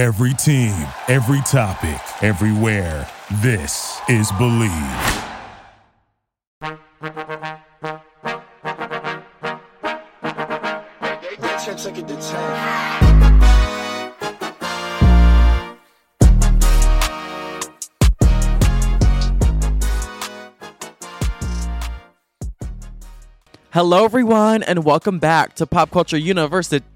Every team, every topic, everywhere. This is Believe. Hello, everyone, and welcome back to Pop Culture University,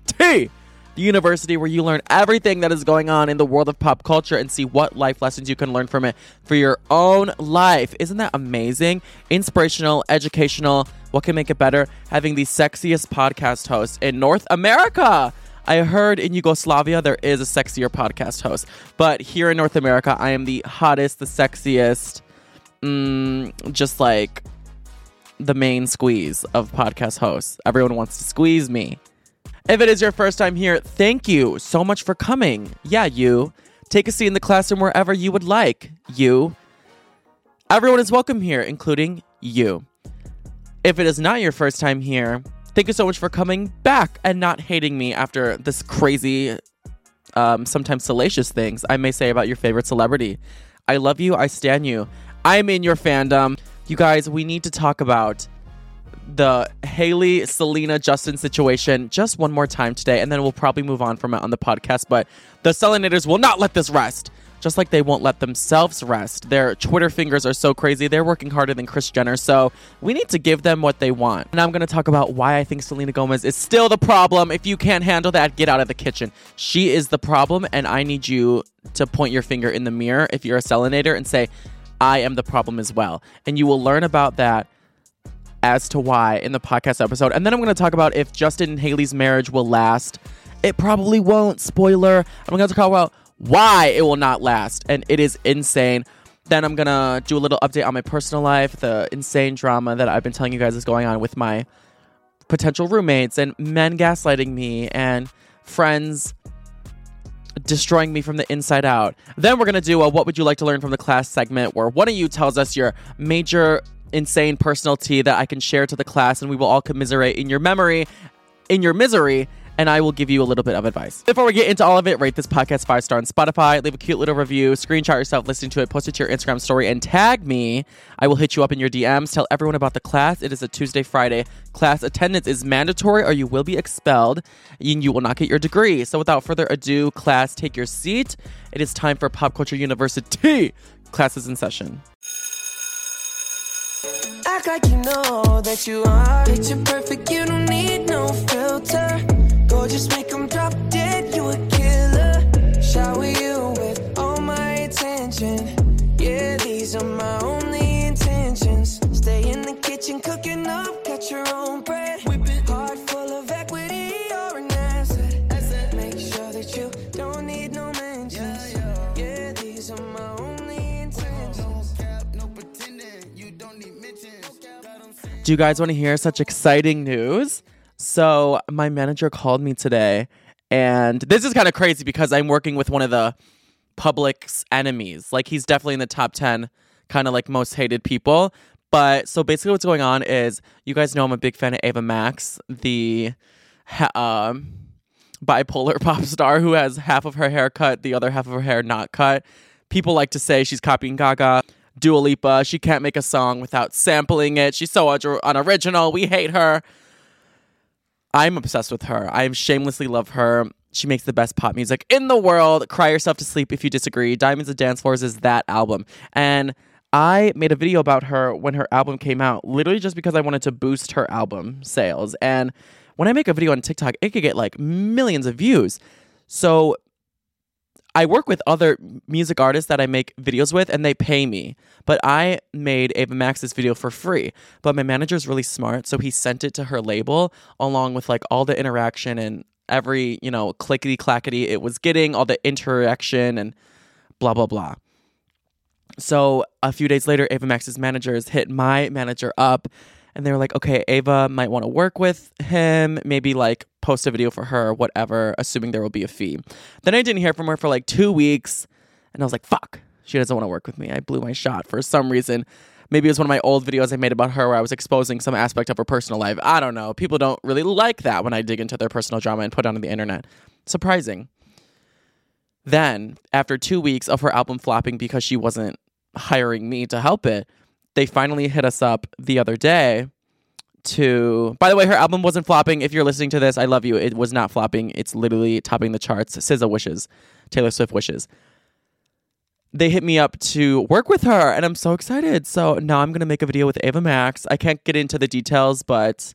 the university where you learn everything that is going on in the world of pop culture and see what life lessons you can learn from it for your own life. Isn't that amazing? Inspirational, educational. What can make it better? Having the sexiest podcast host in North America. I heard in Yugoslavia there is a sexier podcast host, but here in North America, I am the hottest, the sexiest, mm, just like the main squeeze of podcast hosts. Everyone wants to squeeze me. If it is your first time here, thank you so much for coming. Yeah, you. Take a seat in the classroom wherever you would like. You. Everyone is welcome here, including you. If it is not your first time here, thank you so much for coming back and not hating me after this crazy, um, sometimes salacious things I may say about your favorite celebrity. I love you. I stand you. I'm in your fandom. You guys, we need to talk about the Hailey, Selena, Justin situation just one more time today, and then we'll probably move on from it on the podcast. But the Selenators will not let this rest, just like they won't let themselves rest. Their Twitter fingers are so crazy. They're working harder than Kris Jenner, so we need to give them what they want. Now I'm going to talk about why I think Selena Gomez is still the problem. If you can't handle that, get out of the kitchen. She is the problem, and I need you to point your finger in the mirror if you're a Selenator and say, I am the problem as well. And you will learn about that as to why in the podcast episode. And then I'm going to talk about if Justin and Hailey's marriage will last. It probably won't. Spoiler. I'm going to talk about why it will not last. And it is insane. Then I'm going to do a little update on my personal life, the insane drama that I've been telling you guys is going on with my potential roommates and men gaslighting me and friends destroying me from the inside out. Then we're going to do a what would you like to learn from the class segment where one of you tells us your major insane personal tea that I can share to the class and we will all commiserate in your memory, in your misery, and I will give you a little bit of advice. Before we get into all of it, rate this podcast five star on Spotify, leave a cute little review, screenshot yourself listening to it, post it to your Instagram story, and tag me. I will hit you up in your DMs. Tell everyone about the class. It is a Tuesday, Friday. Class attendance is mandatory or you will be expelled and you will not get your degree. So without further ado, class, take your seat. It is time for Pop Culture University. Classes in session. Act like you know that you are picture perfect, you don't need no filter. Gorgeous, make them drop dead, you a killer. Shower you with all my attention. Yeah, these are my only intentions. Stay in the kitchen, cooking up, cut your own bread. Heart Do you guys want to hear such exciting news? So, my manager called me today, and this is kind of crazy because I'm working with one of the public's enemies. Like, he's definitely in the top 10 kind of like most hated people. But so basically, what's going on is you guys know I'm a big fan of Ava Max, the um, bipolar pop star who has half of her hair cut, the other half of her hair not cut. People like to say she's copying Gaga. Dua Lipa, she can't make a song without sampling it. She's so un- unoriginal. We hate her. I'm obsessed with her. I shamelessly love her. She makes the best pop music in the world. Cry Yourself to Sleep if you disagree. Diamonds and Dance Floors is that album. And I made a video about her when her album came out, literally just because I wanted to boost her album sales. And when I make a video on TikTok, it could get like millions of views. So I work with other music artists that I make videos with and they pay me. But I made Ava Max's video for free. But my manager is really smart, so he sent it to her label along with like all the interaction and every, you know, clickety clackety it was getting, all the interaction and blah blah blah. So a few days later, Ava Max's managers hit my manager up and they were like, okay, Ava might want to work with him, maybe like post a video for her, whatever, assuming there will be a fee. Then I didn't hear from her for like two weeks, and I was like, fuck, she doesn't want to work with me. I blew my shot for some reason. Maybe it was one of my old videos I made about her where I was exposing some aspect of her personal life. I don't know. People don't really like that when I dig into their personal drama and put it on the internet. Surprising. Then, after two weeks of her album flopping because she wasn't hiring me to help it, they finally hit us up the other day to. By the way, her album wasn't flopping. If you're listening to this, I love you. It was not flopping. It's literally topping the charts. SZA wishes, Taylor Swift wishes. They hit me up to work with her, and I'm so excited. So now I'm gonna make a video with Ava Max. I can't get into the details, but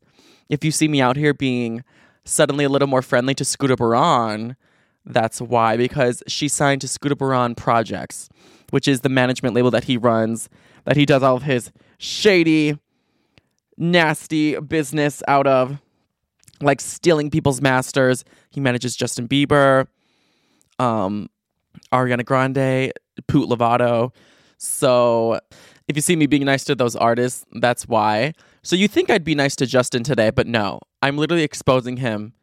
if you see me out here being suddenly a little more friendly to Scooter Braun, that's why, because she signed to Scooter Braun Projects, which is the management label that he runs, that he does all of his shady, nasty business out of, like stealing people's masters. He manages Justin Bieber, um, Ariana Grande, Poot Lovato. So if you see me being nice to those artists, that's why. So you think I'd be nice to Justin today, but no. I'm literally exposing him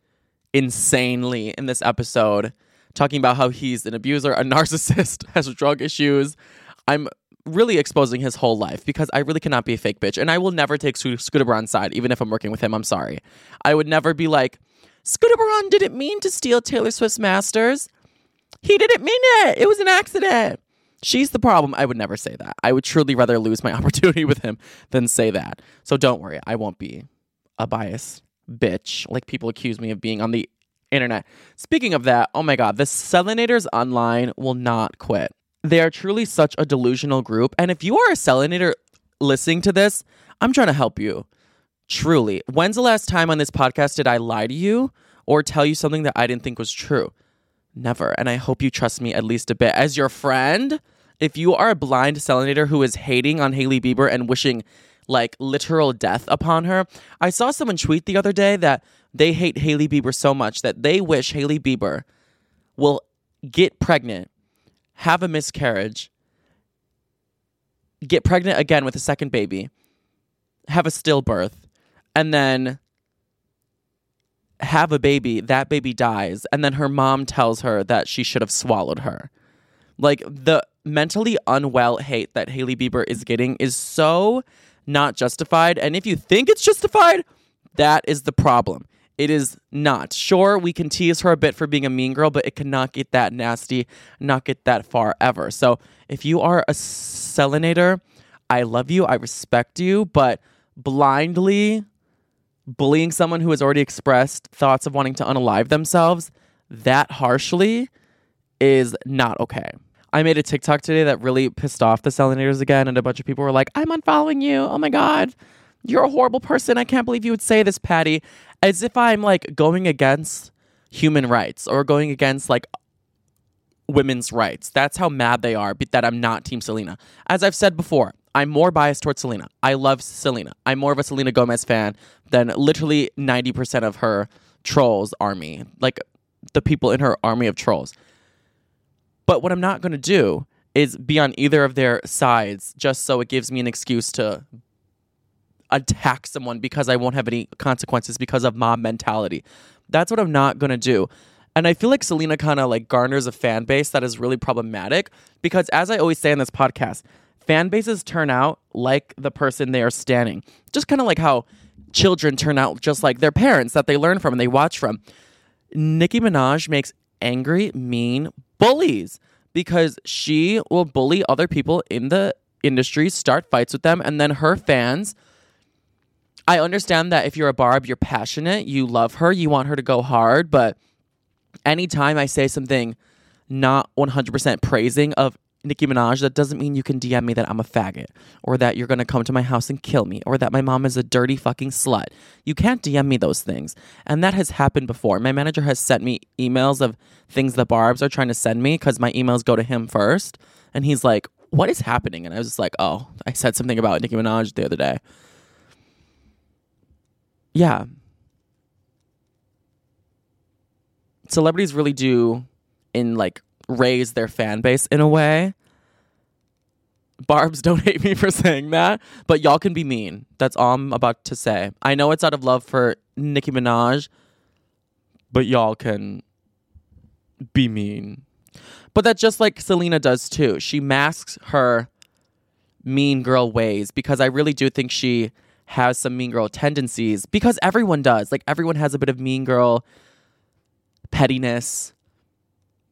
insanely in this episode, talking about how he's an abuser, a narcissist, has drug issues. I'm really exposing his whole life because I really cannot be a fake bitch. And I will never take Sco- Scooter Braun's side, even if I'm working with him. I'm sorry. I would never be like, Scooter Braun didn't mean to steal Taylor Swift's masters. He didn't mean it. It was an accident. She's the problem. I would never say that. I would truly rather lose my opportunity with him than say that. So don't worry. I won't be a biased bitch like people accuse me of being on the internet. Speaking of that, oh my God, the Selenators online will not quit. They are truly such a delusional group. And if you are a Selenator listening to this, I'm trying to help you. Truly. When's the last time on this podcast did I lie to you or tell you something that I didn't think was true? Never. And I hope you trust me at least a bit. As your friend, if you are a blind Selenator who is hating on Hailey Bieber and wishing like literal death upon her, I saw someone tweet the other day that they hate Hailey Bieber so much that they wish Hailey Bieber will get pregnant, have a miscarriage, get pregnant again with a second baby, have a stillbirth, and then have a baby, that baby dies, and then her mom tells her that she should have swallowed her. Like the mentally unwell hate that Hailey Bieber is getting is so not justified. And if you think it's justified, that is the problem. It is not. Sure, we can tease her a bit for being a mean girl, but it cannot get that nasty, not get that far ever. So if you are a Selenator, I love you, I respect you, but blindly bullying someone who has already expressed thoughts of wanting to unalive themselves that harshly is not okay. I made a TikTok today that really pissed off the Selenators again, and a bunch of people were like, I'm unfollowing you. Oh my God. You're a horrible person. I can't believe you would say this, Patty. As if I'm like going against human rights or going against like women's rights. That's how mad they are that I'm not Team Selena. As I've said before, I'm more biased towards Selena. I love Selena. I'm more of a Selena Gomez fan than literally 90% of her trolls army, like the people in her army of trolls. But what I'm not going to do is be on either of their sides just so it gives me an excuse to attack someone because I won't have any consequences because of mob mentality. That's what I'm not going to do. And I feel like Selena kind of like garners a fan base that is really problematic because as I always say in this podcast, fan bases turn out like the person they are standing. Just kind of like how children turn out just like their parents that they learn from and they watch from. Nicki Minaj makes angry, mean bullies because she will bully other people in the industry, start fights with them, and then her fans. I understand that if you're a Barb, you're passionate, you love her, you want her to go hard, but anytime I say something not 100% praising of Nicki Minaj, that doesn't mean you can DM me that I'm a faggot or that you're going to come to my house and kill me or that my mom is a dirty fucking slut. You can't DM me those things. And that has happened before. My manager has sent me emails of things the Barbs are trying to send me because my emails go to him first. And he's like, What is happening? And I was just like, Oh, I said something about Nicki Minaj the other day. Yeah. Celebrities really do in like raise their fan base in a way. Barbs don't hate me for saying that, but y'all can be mean. That's all I'm about to say. I know it's out of love for Nicki Minaj, but y'all can be mean. But that's just like Selena does too. She masks her mean girl ways because I really do think she has some mean girl tendencies because everyone does. Like everyone has a bit of mean girl pettiness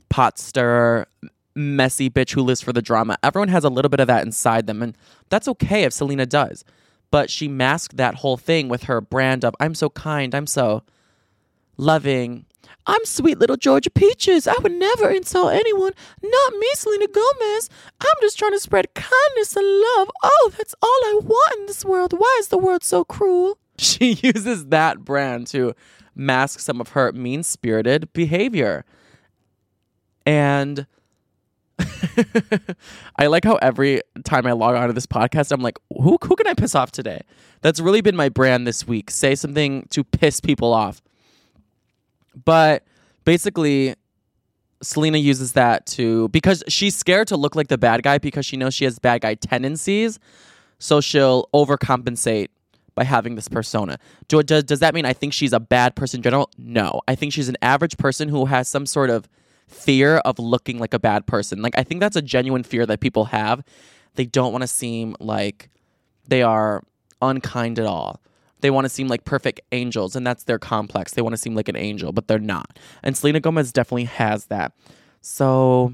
pot stirrer, messy bitch who lives for the drama. Everyone has a little bit of that inside them, and that's okay if Selena does. But she masked that whole thing with her brand of I'm so kind, I'm so loving. I'm sweet little Georgia Peaches. I would never insult anyone. Not me, Selena Gomez. I'm just trying to spread kindness and love. Oh, that's all I want in this world. Why is the world so cruel? She uses that brand to mask some of her mean spirited behavior. And I like how every time I log on to this podcast, I'm like, who, who can I piss off today? That's really been my brand this week. Say something to piss people off. But basically, Selena uses that to because she's scared to look like the bad guy because she knows she has bad guy tendencies. So she'll overcompensate by having this persona. Do, does, does that mean I think she's a bad person in general? No. I think she's an average person who has some sort of fear of looking like a bad person. Like, I think that's a genuine fear that people have. They don't want to seem like they are unkind at all. They want to seem like perfect angels, and that's their complex. They want to seem like an angel, but they're not. And Selena Gomez definitely has that. So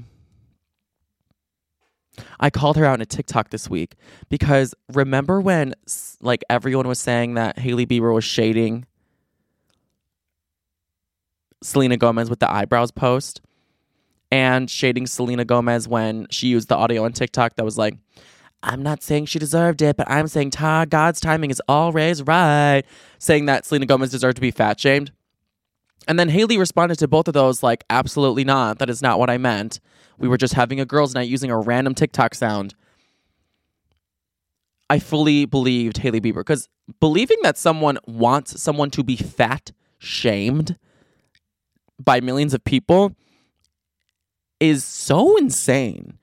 I called her out in a TikTok this week because remember when like everyone was saying that Hailey Bieber was shading Selena Gomez with the eyebrows post and shading Selena Gomez when she used the audio on TikTok that was like I'm not saying she deserved it, but I'm saying ta God's timing is always right. Saying that Selena Gomez deserved to be fat shamed. And then Hailey responded to both of those like, absolutely not. That is not what I meant. We were just having a girls' night using a random TikTok sound. I fully believed Hailey Bieber because believing that someone wants someone to be fat shamed by millions of people is so insane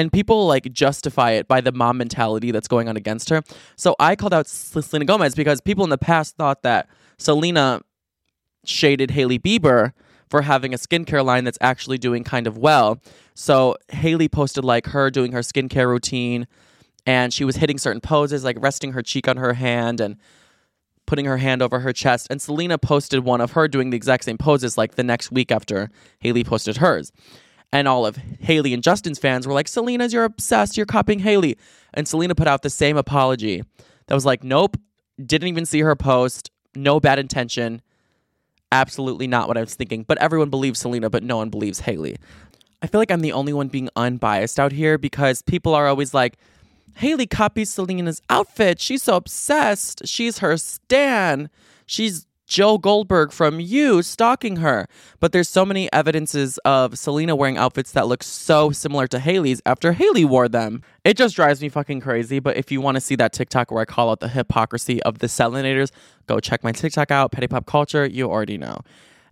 and people like justify it by the mom mentality that's going on against her. So I called out Selena Gomez because people in the past thought that Selena shaded Hailey Bieber for having a skincare line that's actually doing kind of well. So Hailey posted like her doing her skincare routine and she was hitting certain poses like resting her cheek on her hand and putting her hand over her chest and Selena posted one of her doing the exact same poses like the next week after Hailey posted hers and all of Hailey and Justin's fans were like, Selena's, you're obsessed, you're copying Hailey. And Selena put out the same apology that was like, nope, didn't even see her post, no bad intention, absolutely not what I was thinking. But everyone believes Selena, but no one believes Hailey. I feel like I'm the only one being unbiased out here because people are always like, Hailey copies Selena's outfit. She's so obsessed. She's her stan. She's Joe Goldberg from you stalking her. But there's so many evidences of Selena wearing outfits that look so similar to Hailey's after Hailey wore them. It just drives me fucking crazy. But if you want to see that TikTok where I call out the hypocrisy of the Selenators, go check my TikTok out, Petty Pop Culture. You already know.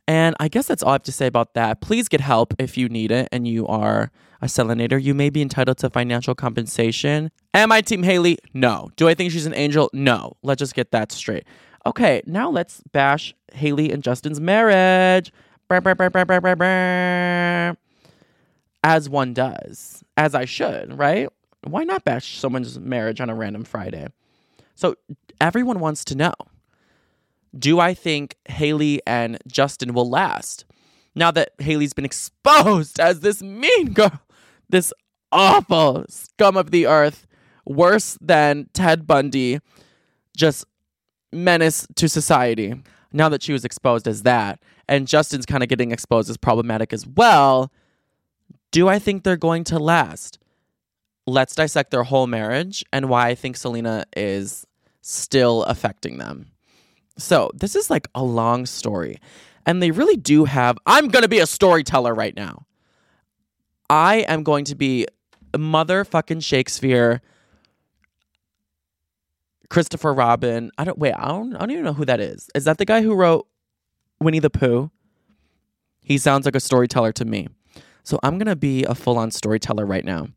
And I guess that's all I have to say about that. Please get help if you need it and you are a Selenator. You may be entitled to financial compensation. Am I Team Hailey? No. Do I think she's an angel? No. Let's just get that straight. Okay, now let's bash Hailey and Justin's marriage. As one does, as I should, right? Why not bash someone's marriage on a random Friday? So everyone wants to know Do I think Hailey and Justin will last? Now that Hailey's been exposed as this mean girl, this awful scum of the earth, worse than Ted Bundy, just menace to society. Now that she was exposed as that, and Justin's kind of getting exposed as problematic as well, do I think they're going to last? Let's dissect their whole marriage and why I think Selena is still affecting them. So, this is like a long story, and they really do have. I'm going to be a storyteller right now. I am going to be motherfucking Shakespeare Christopher Robin. I don't wait. I don't. I don't even know who that is. Is that the guy who wrote Winnie the Pooh? He sounds like a storyteller to me. So I'm gonna be a full-on storyteller right now.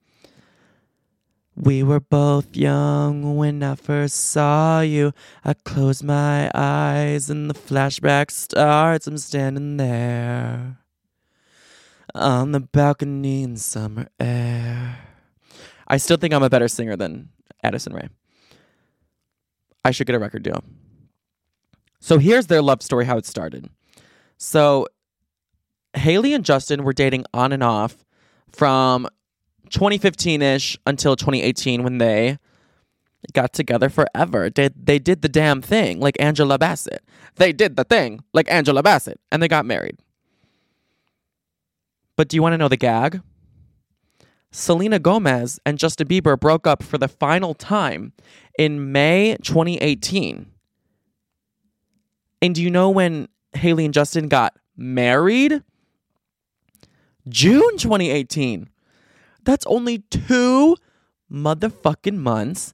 We were both young when I first saw you. I close my eyes and the flashback starts. I'm standing there on the balcony in summer air. I still think I'm a better singer than Addison Rae. I should get a record deal. So here's their love story, how it started. So Haley and Justin were dating on and off from 2015 ish until 2018 when they got together forever. They, they did the damn thing like Angela Bassett. They did the thing like Angela Bassett and they got married. But do you want to know the gag? Selena Gomez and Justin Bieber broke up for the final time in May 2018. And do you know when Haley and Justin got married? June 2018. That's only two motherfucking months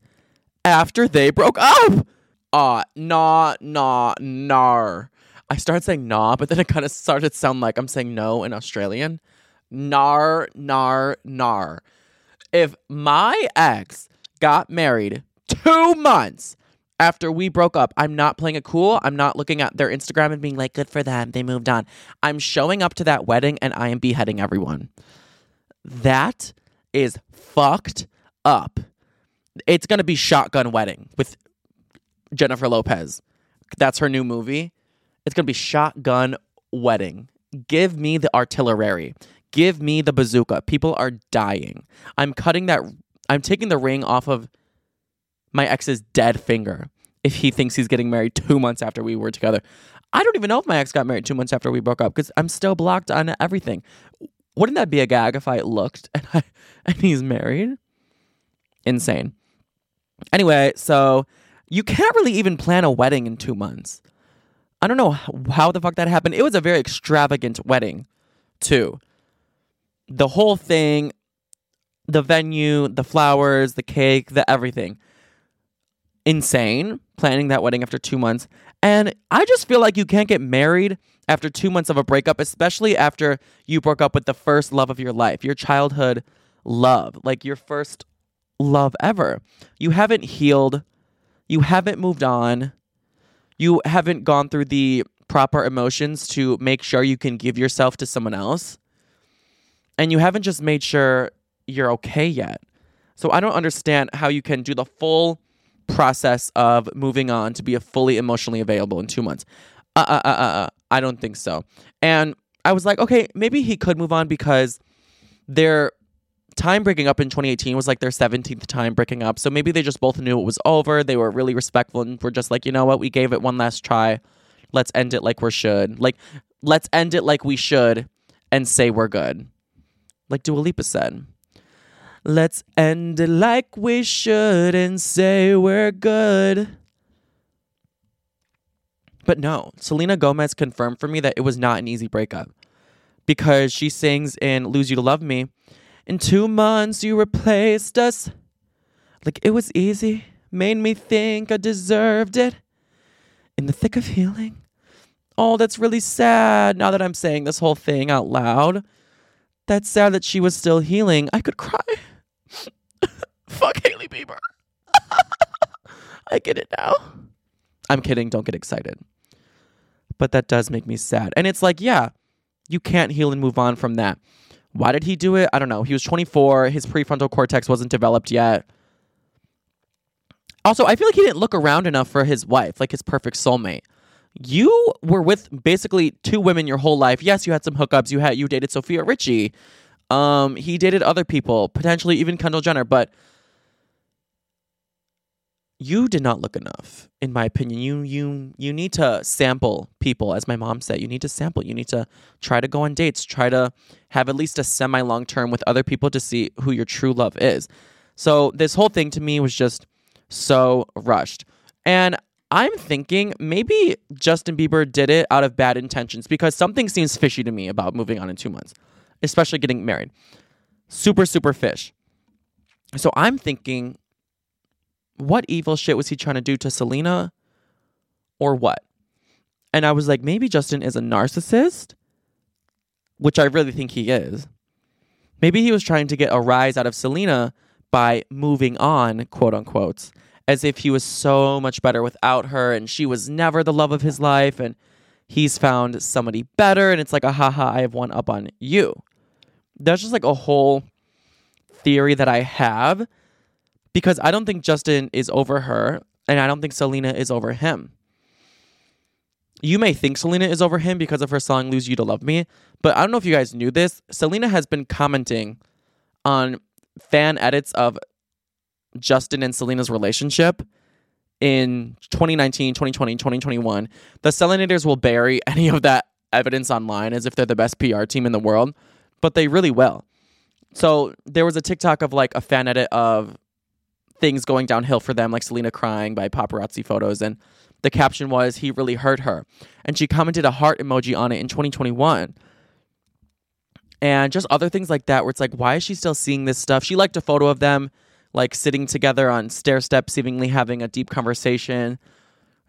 after they broke up. Uh, nah, nah, nar. I started saying nah, but then it kind of started to sound like I'm saying no in Australian. Nar, nar, nar. If my ex got married two months after we broke up, I'm not playing it cool. I'm not looking at their Instagram and being like, good for them. They moved on. I'm showing up to that wedding and I am beheading everyone. That is fucked up. It's going to be Shotgun Wedding with Jennifer Lopez. That's her new movie. It's going to be Shotgun Wedding. Give me the artillery. Give me the bazooka. People are dying. I'm cutting that. I'm taking the ring off of my ex's dead finger if he thinks he's getting married two months after we were together. I don't even know if my ex got married two months after we broke up because I'm still blocked on everything. Wouldn't that be a gag if I looked and I and he's married? Insane. Anyway, so you can't really even plan a wedding in two months. I don't know how the fuck that happened. It was a very extravagant wedding, too. The whole thing, the venue, the flowers, the cake, the everything. Insane planning that wedding after two months. And I just feel like you can't get married after two months of a breakup, especially after you broke up with the first love of your life, your childhood love, like your first love ever. You haven't healed, you haven't moved on, you haven't gone through the proper emotions to make sure you can give yourself to someone else, and you haven't just made sure you're okay yet. So I don't understand how you can do the full process of moving on to be a fully emotionally available in two months. Uh, uh, uh, uh, uh, I don't think so. And I was like, okay, maybe he could move on because their time breaking up in 2018 was like their 17th time breaking up. So maybe they just both knew it was over. They were really respectful and were just like, you know what, we gave it one last try. Let's end it like we should. Like, let's end it like we should and say we're good. Like Dua Lipa said. Let's end it like we should and say we're good. But no, Selena Gomez confirmed for me that it was not an easy breakup because she sings in Lose You to Love Me. In two months, you replaced us. Like it was easy, made me think I deserved it. In the thick of healing. Oh, that's really sad now that I'm saying this whole thing out loud. That's sad that she was still healing. I could cry. Fuck Hailey Bieber. I get it now. I'm kidding. Don't get excited. But that does make me sad. And it's like, yeah, you can't heal and move on from that. Why did he do it? I don't know. He was 24. His prefrontal cortex wasn't developed yet. Also, I feel like he didn't look around enough for his wife, like his perfect soulmate. You were with basically two women your whole life. Yes, you had some hookups. You had you dated Sofia Richie. Um, he dated other people, potentially even Kendall Jenner, but you did not look enough, in my opinion. You you you need to sample people, as my mom said. You need to sample. You need to try to go on dates. Try to have at least a semi long term with other people to see who your true love is. So this whole thing to me was just so rushed, and I'm thinking maybe Justin Bieber did it out of bad intentions because something seems fishy to me about moving on in two months especially getting married. Super, super fish. So I'm thinking, what evil shit was he trying to do to Selena or what? And I was like, maybe Justin is a narcissist, which I really think he is. Maybe he was trying to get a rise out of Selena by moving on, quote unquote, as if he was so much better without her and she was never the love of his life and he's found somebody better and it's like a haha I have one up on you. That's just like a whole theory that I have because I don't think Justin is over her and I don't think Selena is over him. you may think Selena is over him because of her song Lose You to Love Me, but I don't know if you guys knew this. Selena has been commenting on fan edits of Justin and Selena's relationship in 2019, 2020, 2021. The Selenators will bury any of that evidence online as if they're the best PR team in the world, but they really will. So there was a TikTok of like a fan edit of things going downhill for them, like Selena crying by paparazzi photos, and the caption was, He really hurt her. And she commented a heart emoji on it in 2021. And just other things like that, where it's like, why is she still seeing this stuff? She liked a photo of them like sitting together on stair steps, seemingly having a deep conversation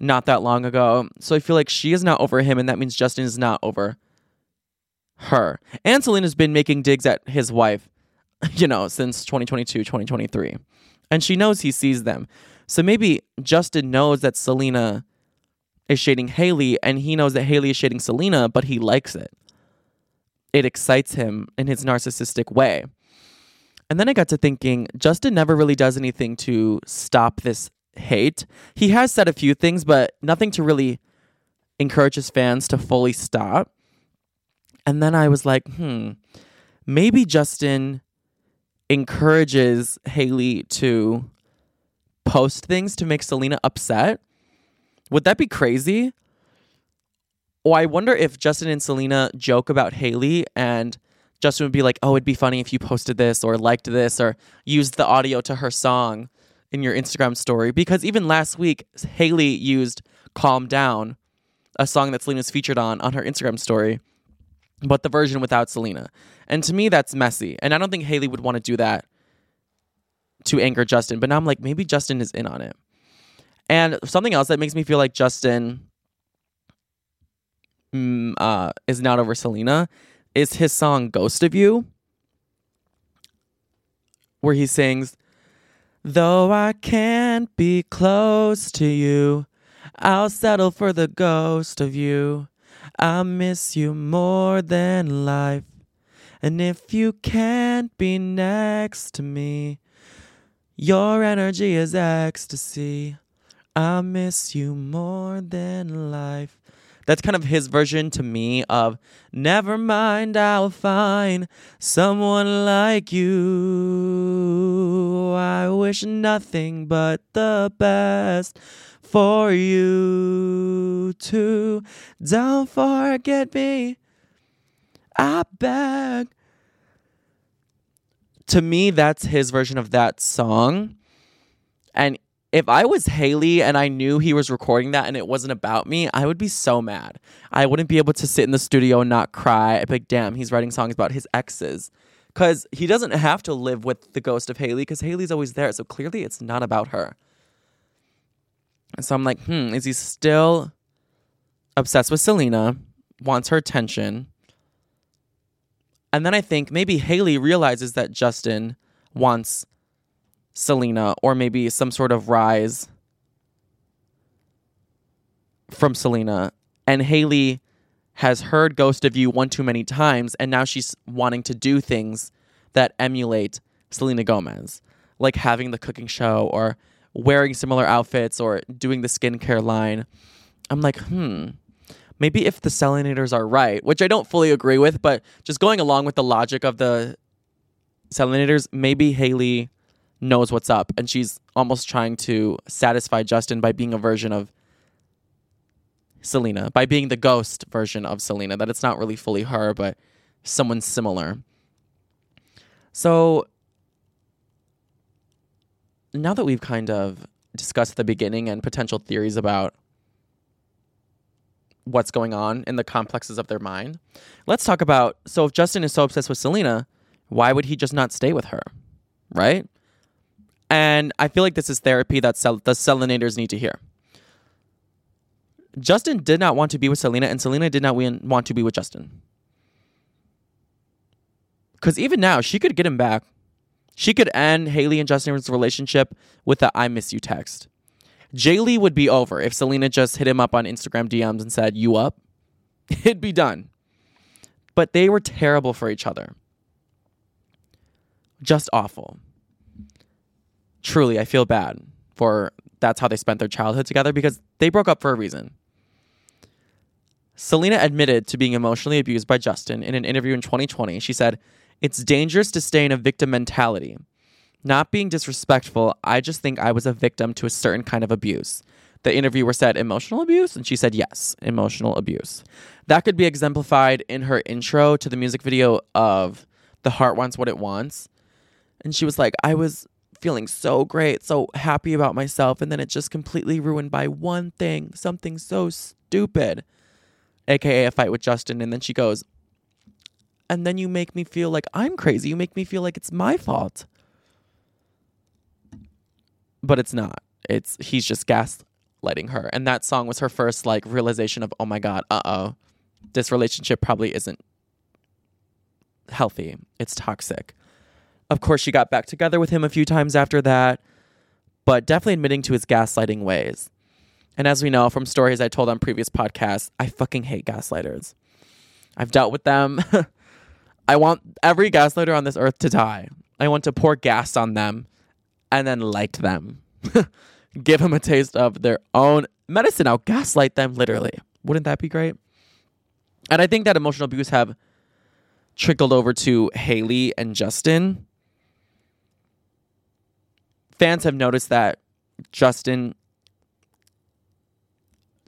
not that long ago. So I feel like she is not over him, and that means Justin is not over her. And Selena's been making digs at his wife, you know, since 2022, 2023. And she knows he sees them. So maybe Justin knows that Selena is shading Hailey, and he knows that Hailey is shading Selena, but he likes it. It excites him in his narcissistic way. And then I got to thinking, Justin never really does anything to stop this hate. He has said a few things, but nothing to really encourage his fans to fully stop. And then I was like, hmm, maybe Justin encourages Hailey to post things to make Selena upset. Would that be crazy? Or I wonder if Justin and Selena joke about Hailey and Justin would be like, oh, it'd be funny if you posted this or liked this or used the audio to her song in your Instagram story. Because even last week, Hailey used Calm Down, a song that Selena's featured on, on her Instagram story, but the version without Selena. And to me, that's messy. And I don't think Hailey would want to do that to anger Justin. But now I'm like, maybe Justin is in on it. And something else that makes me feel like Justin mm, uh, is not over Selena is his song Ghost of You, where he sings, Though I can't be close to you, I'll settle for the ghost of you. I miss you more than life. And if you can't be next to me, your energy is ecstasy. I miss you more than life. That's kind of his version to me of never mind, I'll find someone like you. I wish nothing but the best for you too. Don't forget me. I beg. To me, that's his version of that song. And if I was Hailey and I knew he was recording that and it wasn't about me, I would be so mad. I wouldn't be able to sit in the studio and not cry. I'd be like, damn, he's writing songs about his exes. Because he doesn't have to live with the ghost of Hailey because Hailey's always there. So clearly it's not about her. And so I'm like, hmm, is he still obsessed with Selena, wants her attention? And then I think maybe Haley realizes that Justin wants Selena or maybe some sort of rise from Selena. And Hailey has heard Ghost of You one too many times, and now she's wanting to do things that emulate Selena Gomez, like having the cooking show or wearing similar outfits or doing the skincare line. I'm like, hmm, maybe if the Selenators are right, which I don't fully agree with, but just going along with the logic of the Selenators, maybe Hailey knows what's up and she's almost trying to satisfy Justin by being a version of Selena, by being the ghost version of Selena, that it's not really fully her, but someone similar. So now that we've kind of discussed the beginning and potential theories about what's going on in the complexes of their mind, let's talk about so if Justin is so obsessed with Selena, why would he just not stay with her? Right? And I feel like this is therapy that the Selenators need to hear. Justin did not want to be with Selena, and Selena did not want to be with Justin. Because even now, she could get him back. She could end Hailey and Justin's relationship with the I miss you text. Jailey would be over if Selena just hit him up on Instagram DMs and said, You up? It'd be done. But they were terrible for each other. Just awful truly, I feel bad for that's how they spent their childhood together because they broke up for a reason. Selena admitted to being emotionally abused by Justin in an interview in 2020. She said, It's dangerous to stay in a victim mentality. Not being disrespectful, I just think I was a victim to a certain kind of abuse. The interviewer said, Emotional abuse? And she said, Yes, emotional abuse. That could be exemplified in her intro to the music video of The Heart Wants What It Wants. And she was like, I was feeling so great, so happy about myself. And then it just completely ruined by one thing, something so stupid, AKA a fight with Justin. And then she goes, And then you make me feel like I'm crazy. You make me feel like it's my fault. But it's not. It's he's just gaslighting her. And that song was her first like realization of, oh my God, uh oh. This relationship probably isn't healthy. It's toxic. Of course, she got back together with him a few times after that, but definitely admitting to his gaslighting ways. And as we know from stories I told on previous podcasts, I fucking hate gaslighters. I've dealt with them. I want every gaslighter on this earth to die. I want to pour gas on them and then light them. Give them a taste of their own medicine. I'll gaslight them literally. Wouldn't that be great? And I think that emotional abuse have trickled over to Hailey and Justin. Fans have noticed that Justin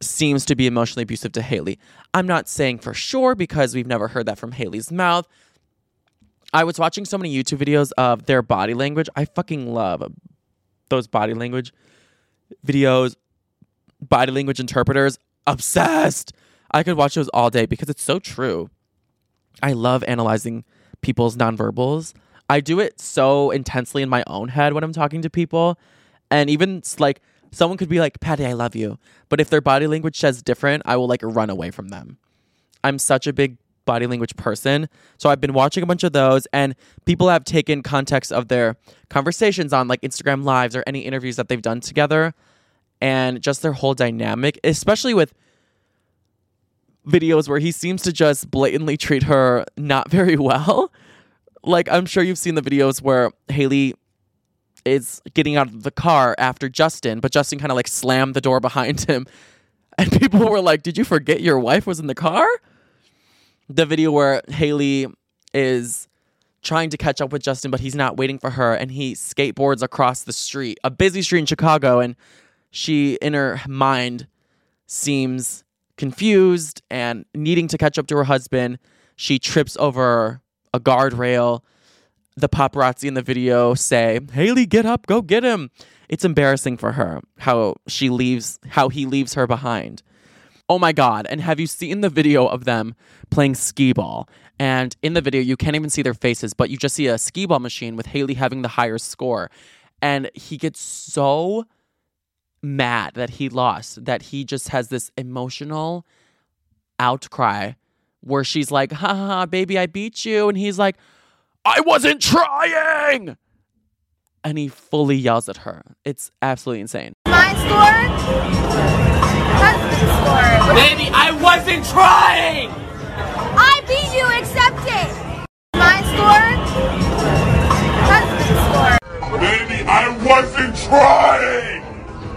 seems to be emotionally abusive to Hailey. I'm not saying for sure because we've never heard that from Hailey's mouth. I was watching so many YouTube videos of their body language. I fucking love those body language videos, body language interpreters. Obsessed. I could watch those all day because it's so true. I love analyzing people's nonverbals. I do it so intensely in my own head when I'm talking to people. And even like someone could be like, Patty, I love you. But if their body language says different, I will like run away from them. I'm such a big body language person. So I've been watching a bunch of those, and people have taken context of their conversations on like Instagram lives or any interviews that they've done together and just their whole dynamic, especially with videos where he seems to just blatantly treat her not very well. Like I'm sure you've seen the videos where Hailey is getting out of the car after Justin, but Justin kind of like slammed the door behind him. And people were like, "Did you forget your wife was in the car?" The video where Hailey is trying to catch up with Justin, but he's not waiting for her, and he skateboards across the street, a busy street in Chicago, and she, in her mind, seems confused and needing to catch up to her husband. She trips over a guardrail. The paparazzi in the video say, Hailey, get up, go get him. It's embarrassing for her how she leaves, how he leaves her behind. Oh my God. And have you seen the video of them playing skee ball? And in the video, you can't even see their faces, but you just see a skee ball machine with Hailey having the higher score. And he gets so mad that he lost that he just has this emotional outcry where she's like, ha ha, ha, baby, I beat you. And he's like, I wasn't trying. And he fully yells at her. It's absolutely insane. My score? Husband's score. Baby, I wasn't trying. I beat you, accept it. My score? Husband's score. Baby, I wasn't trying!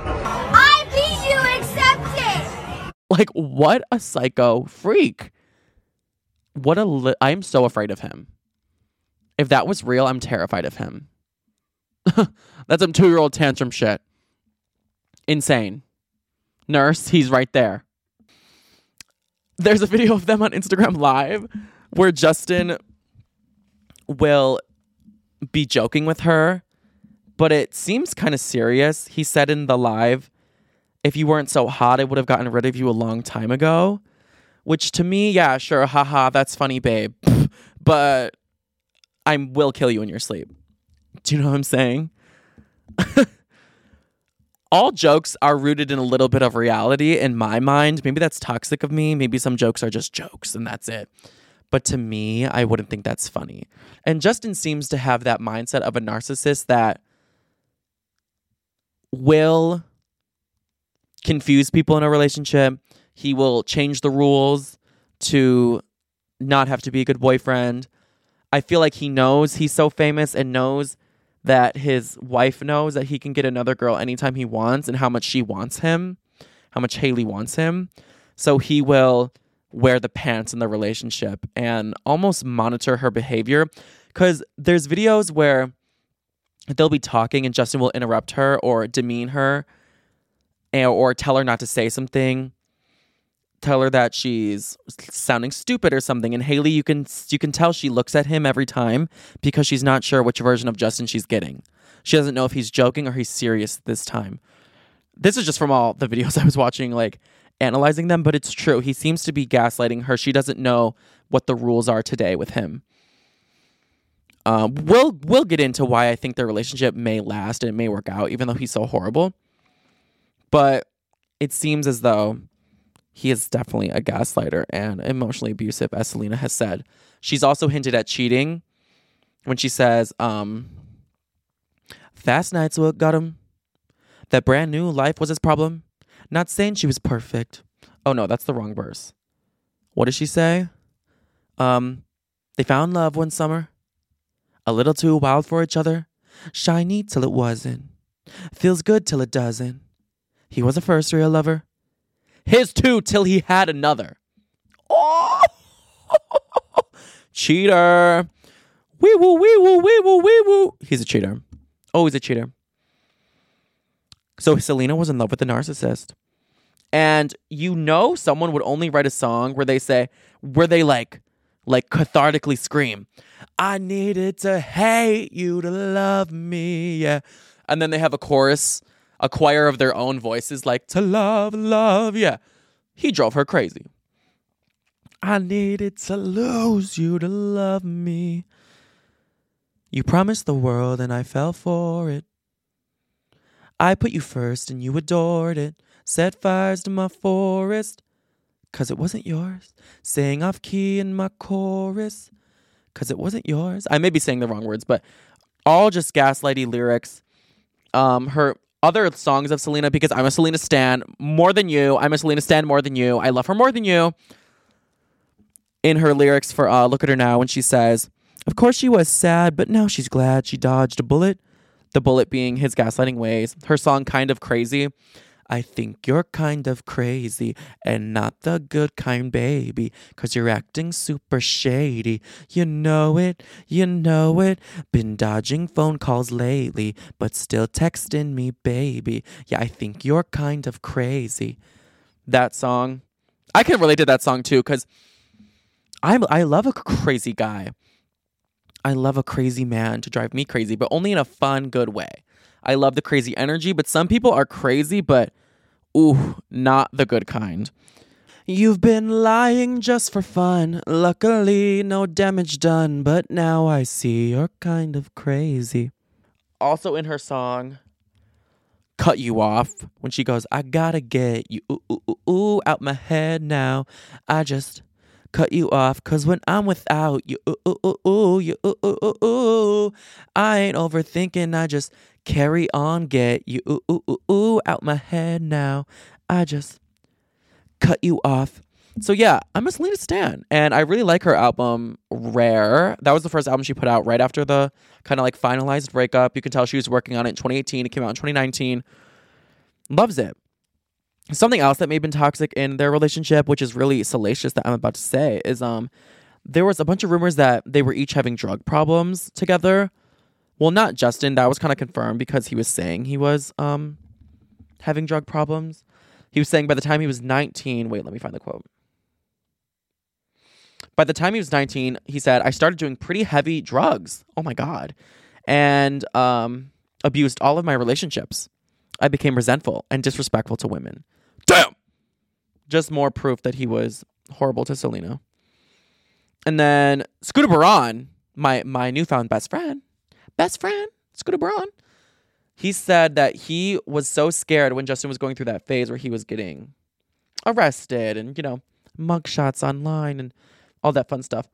I beat you, accept it. Like, what a psycho freak. What a. Li- I'm so afraid of him. If that was real, I'm terrified of him. That's some two year old tantrum shit. Insane. Nurse, he's right there. There's a video of them on Instagram Live where Justin will be joking with her, but it seems kind of serious. He said in the live, if you weren't so hot, I would have gotten rid of you a long time ago. Which to me, yeah, sure, haha, that's funny, babe. but I will kill you in your sleep. Do you know what I'm saying? All jokes are rooted in a little bit of reality in my mind. Maybe that's toxic of me. Maybe some jokes are just jokes and that's it. But to me, I wouldn't think that's funny. And Justin seems to have that mindset of a narcissist that will confuse people in a relationship. He will change the rules to not have to be a good boyfriend. I feel like he knows he's so famous and knows that his wife knows that he can get another girl anytime he wants and how much she wants him, how much Hailey wants him. So he will wear the pants in the relationship and almost monitor her behavior. Because there's videos where they'll be talking and Justin will interrupt her or demean her eh, or tell her not to say something. Tell her that she's sounding stupid or something. And Hailey, you can you can tell she looks at him every time because she's not sure which version of Justin she's getting. She doesn't know if he's joking or he's serious this time. This is just from all the videos I was watching, like analyzing them, but it's true. He seems to be gaslighting her. She doesn't know what the rules are today with him. Um, we'll we'll get into why I think their relationship may last and it may work out, even though he's so horrible. But it seems as though he is definitely a gaslighter and emotionally abusive, as Selena has said. She's also hinted at cheating when she says, um, Fast nights what got him. That brand new life was his problem. Not saying she was perfect. Oh no, that's the wrong verse. What did she say? Um, they found love one summer. A little too wild for each other. Shiny till it wasn't. Feels good till it doesn't. He was a first real lover. His two till he had another. Oh! cheater. Wee woo, wee woo, wee woo, wee woo. He's a cheater. Oh, he's a cheater. So Selena was in love with the narcissist. And you know someone would only write a song where they say where they like like cathartically scream, I needed to hate you to love me. Yeah. And then they have a chorus, a choir of their own voices like to love, love. Yeah. He drove her crazy. I needed to lose you to love me. You promised the world and I fell for it. I put you first and you adored it. Set fires to my forest, cause it wasn't yours. Sang off key in my chorus, cause it wasn't yours. I may be saying the wrong words, but all just gaslighty lyrics. Um, her other songs of Selena, because I'm a Selena Stan more than you. I'm a Selena Stan more than you. I love her more than you. In her lyrics for uh, Look at Her Now, when she says, Of course she was sad, but now she's glad she dodged a bullet. The bullet being his gaslighting ways. Her song, Kind of Crazy. I think you're kind of crazy and not the good kind, baby, cause you're acting super shady. You know it, you know it. Been dodging phone calls lately, but still texting me, baby. Yeah, I think you're kind of crazy. That song, I can relate to that song too, cause I'm I love a crazy guy. I love a crazy man to drive me crazy, but only in a fun, good way. I love the crazy energy, but some people are crazy, but ooh, not the good kind. You've been lying just for fun. Luckily, no damage done, but now I see you're kind of crazy. Also, in her song, Cut You Off, when she goes, I gotta get you ooh, ooh, ooh, ooh, out my head now. I just cut you off, cause when I'm without you, ooh, ooh, ooh, you, ooh, ooh, ooh, ooh, I ain't overthinking, I just carry on, get you, ooh, ooh, ooh, ooh, out my head now. I just cut you off. So yeah, I'm a Selena Stan, and I really like her album Rare. That was the first album she put out right after the kind of like finalized breakup. You can tell she was working on it in 2018. It came out in 2019. Loves it. Something else that may have been toxic in their relationship, which is really salacious that I'm about to say, is um there was a bunch of rumors that they were each having drug problems together. Well, not Justin. That was kind of confirmed because he was saying he was um having drug problems. He was saying by the time he was 19, wait, let me find the quote. By the time he was 19, he said, I started doing pretty heavy drugs. Oh my God. And um, abused all of my relationships. I became resentful and disrespectful to women. Damn! Just more proof that he was horrible to Selena. And then Scooter Braun, my, my newfound best friend, best friend, Scooter Braun, he said that he was so scared when Justin was going through that phase where he was getting arrested and, you know, mugshots online and all that fun stuff.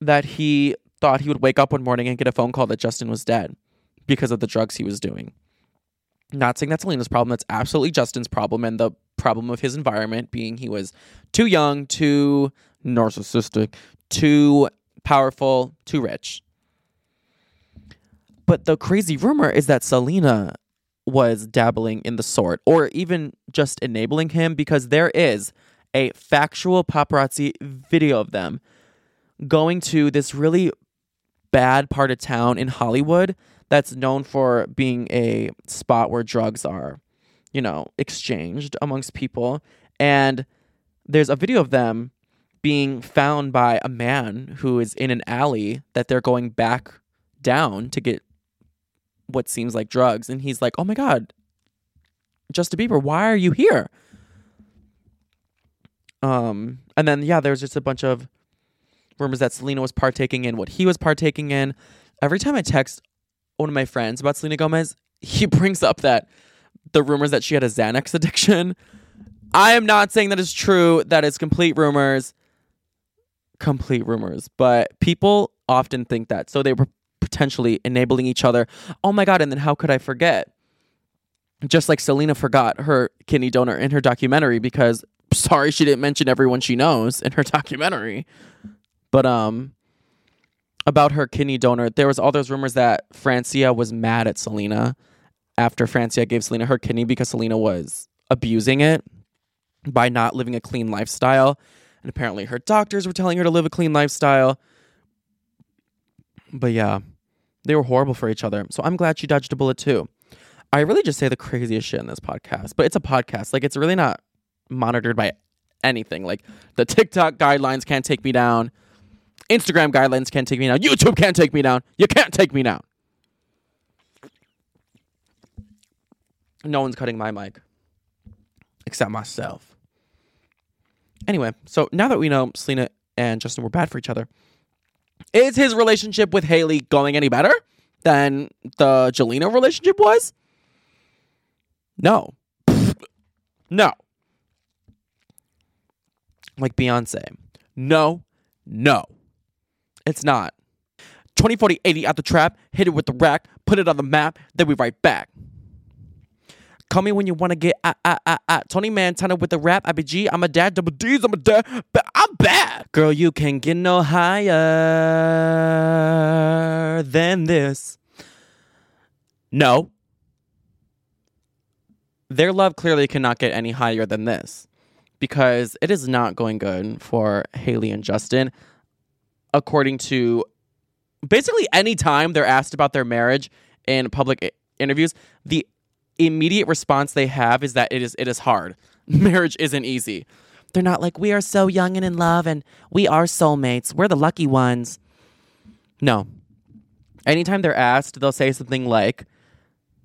That he thought he would wake up one morning and get a phone call that Justin was dead because of the drugs he was doing. Not saying that's Selena's problem, that's absolutely Justin's problem and the problem of his environment being he was too young, too narcissistic, too powerful, too rich. But the crazy rumor is that Selena was dabbling in the sort or even just enabling him because there is a factual paparazzi video of them going to this really bad part of town in Hollywood that's known for being a spot where drugs are, you know, exchanged amongst people. And there's a video of them being found by a man who is in an alley that they're going back down to get what seems like drugs. And he's like, oh my God, Justin Bieber, why are you here? Um, and then yeah, there's just a bunch of rumors that Selena was partaking in what he was partaking in. Every time I text one of my friends about Selena Gomez, he brings up that the rumors that she had a Xanax addiction. I am not saying that is true. That is complete rumors. Complete rumors. But people often think that. So they were potentially enabling each other. Oh my God. And then how could I forget? Just like Selena forgot her kidney donor in her documentary because sorry she didn't mention everyone she knows in her documentary. But um about her kidney donor, there was all those rumors that Francia was mad at Selena after Francia gave Selena her kidney because Selena was abusing it by not living a clean lifestyle. And apparently her doctors were telling her to live a clean lifestyle. But yeah, they were horrible for each other. So I'm glad she dodged a bullet too. I really just say the craziest shit in this podcast, but it's a podcast. Like it's really not monitored by anything. Like the TikTok guidelines can't take me down. Instagram guidelines can't take me down. YouTube can't take me down. You can't take me down. No one's cutting my mic except myself. Anyway, so now that we know Selena and Justin were bad for each other, is his relationship with Hailey going any better than the Jelena relationship was? No. No. Like Beyonce. No, no. It's not. 2040 80 out the trap, hit it with the rack, put it on the map, then we right back. Call me when you want to get ah, ah, ah, ah. Tony Montana with the rap. IBG, I'm a dad, double D's, I'm a dad, but I'm bad. Girl, you can get no higher than this. No. Their love clearly cannot get any higher than this because it is not going good for Hailey and Justin. According to basically any time they're asked about their marriage in public interviews, the immediate response they have is that it is it is hard. Marriage isn't easy. They're not like we are so young and in love and we are soulmates. We're the lucky ones. No. Anytime they're asked, they'll say something like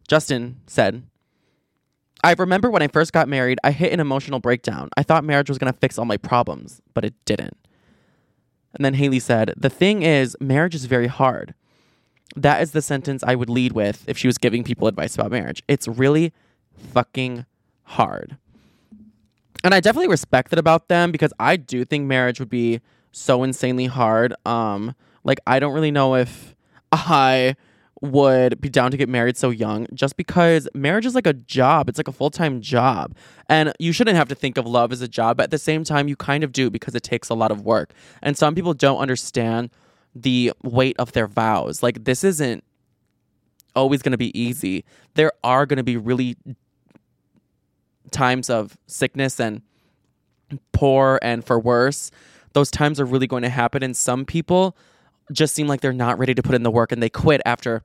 Justin said, I remember when I first got married, I hit an emotional breakdown. I thought marriage was going to fix all my problems, but it didn't. And then Hailey said, The thing is, marriage is very hard. That is the sentence I would lead with if she was giving people advice about marriage. It's really fucking hard. And I definitely respect that about them because I do think marriage would be so insanely hard. Um, like I don't really know if I would be down to get married so young just because marriage is like a job. It's like a full time job. And you shouldn't have to think of love as a job, but at the same time, you kind of do because it takes a lot of work. And some people don't understand the weight of their vows. Like, this isn't always going to be easy. There are going to be really times of sickness and poor and for worse. Those times are really going to happen. And some people just seem like they're not ready to put in the work and they quit after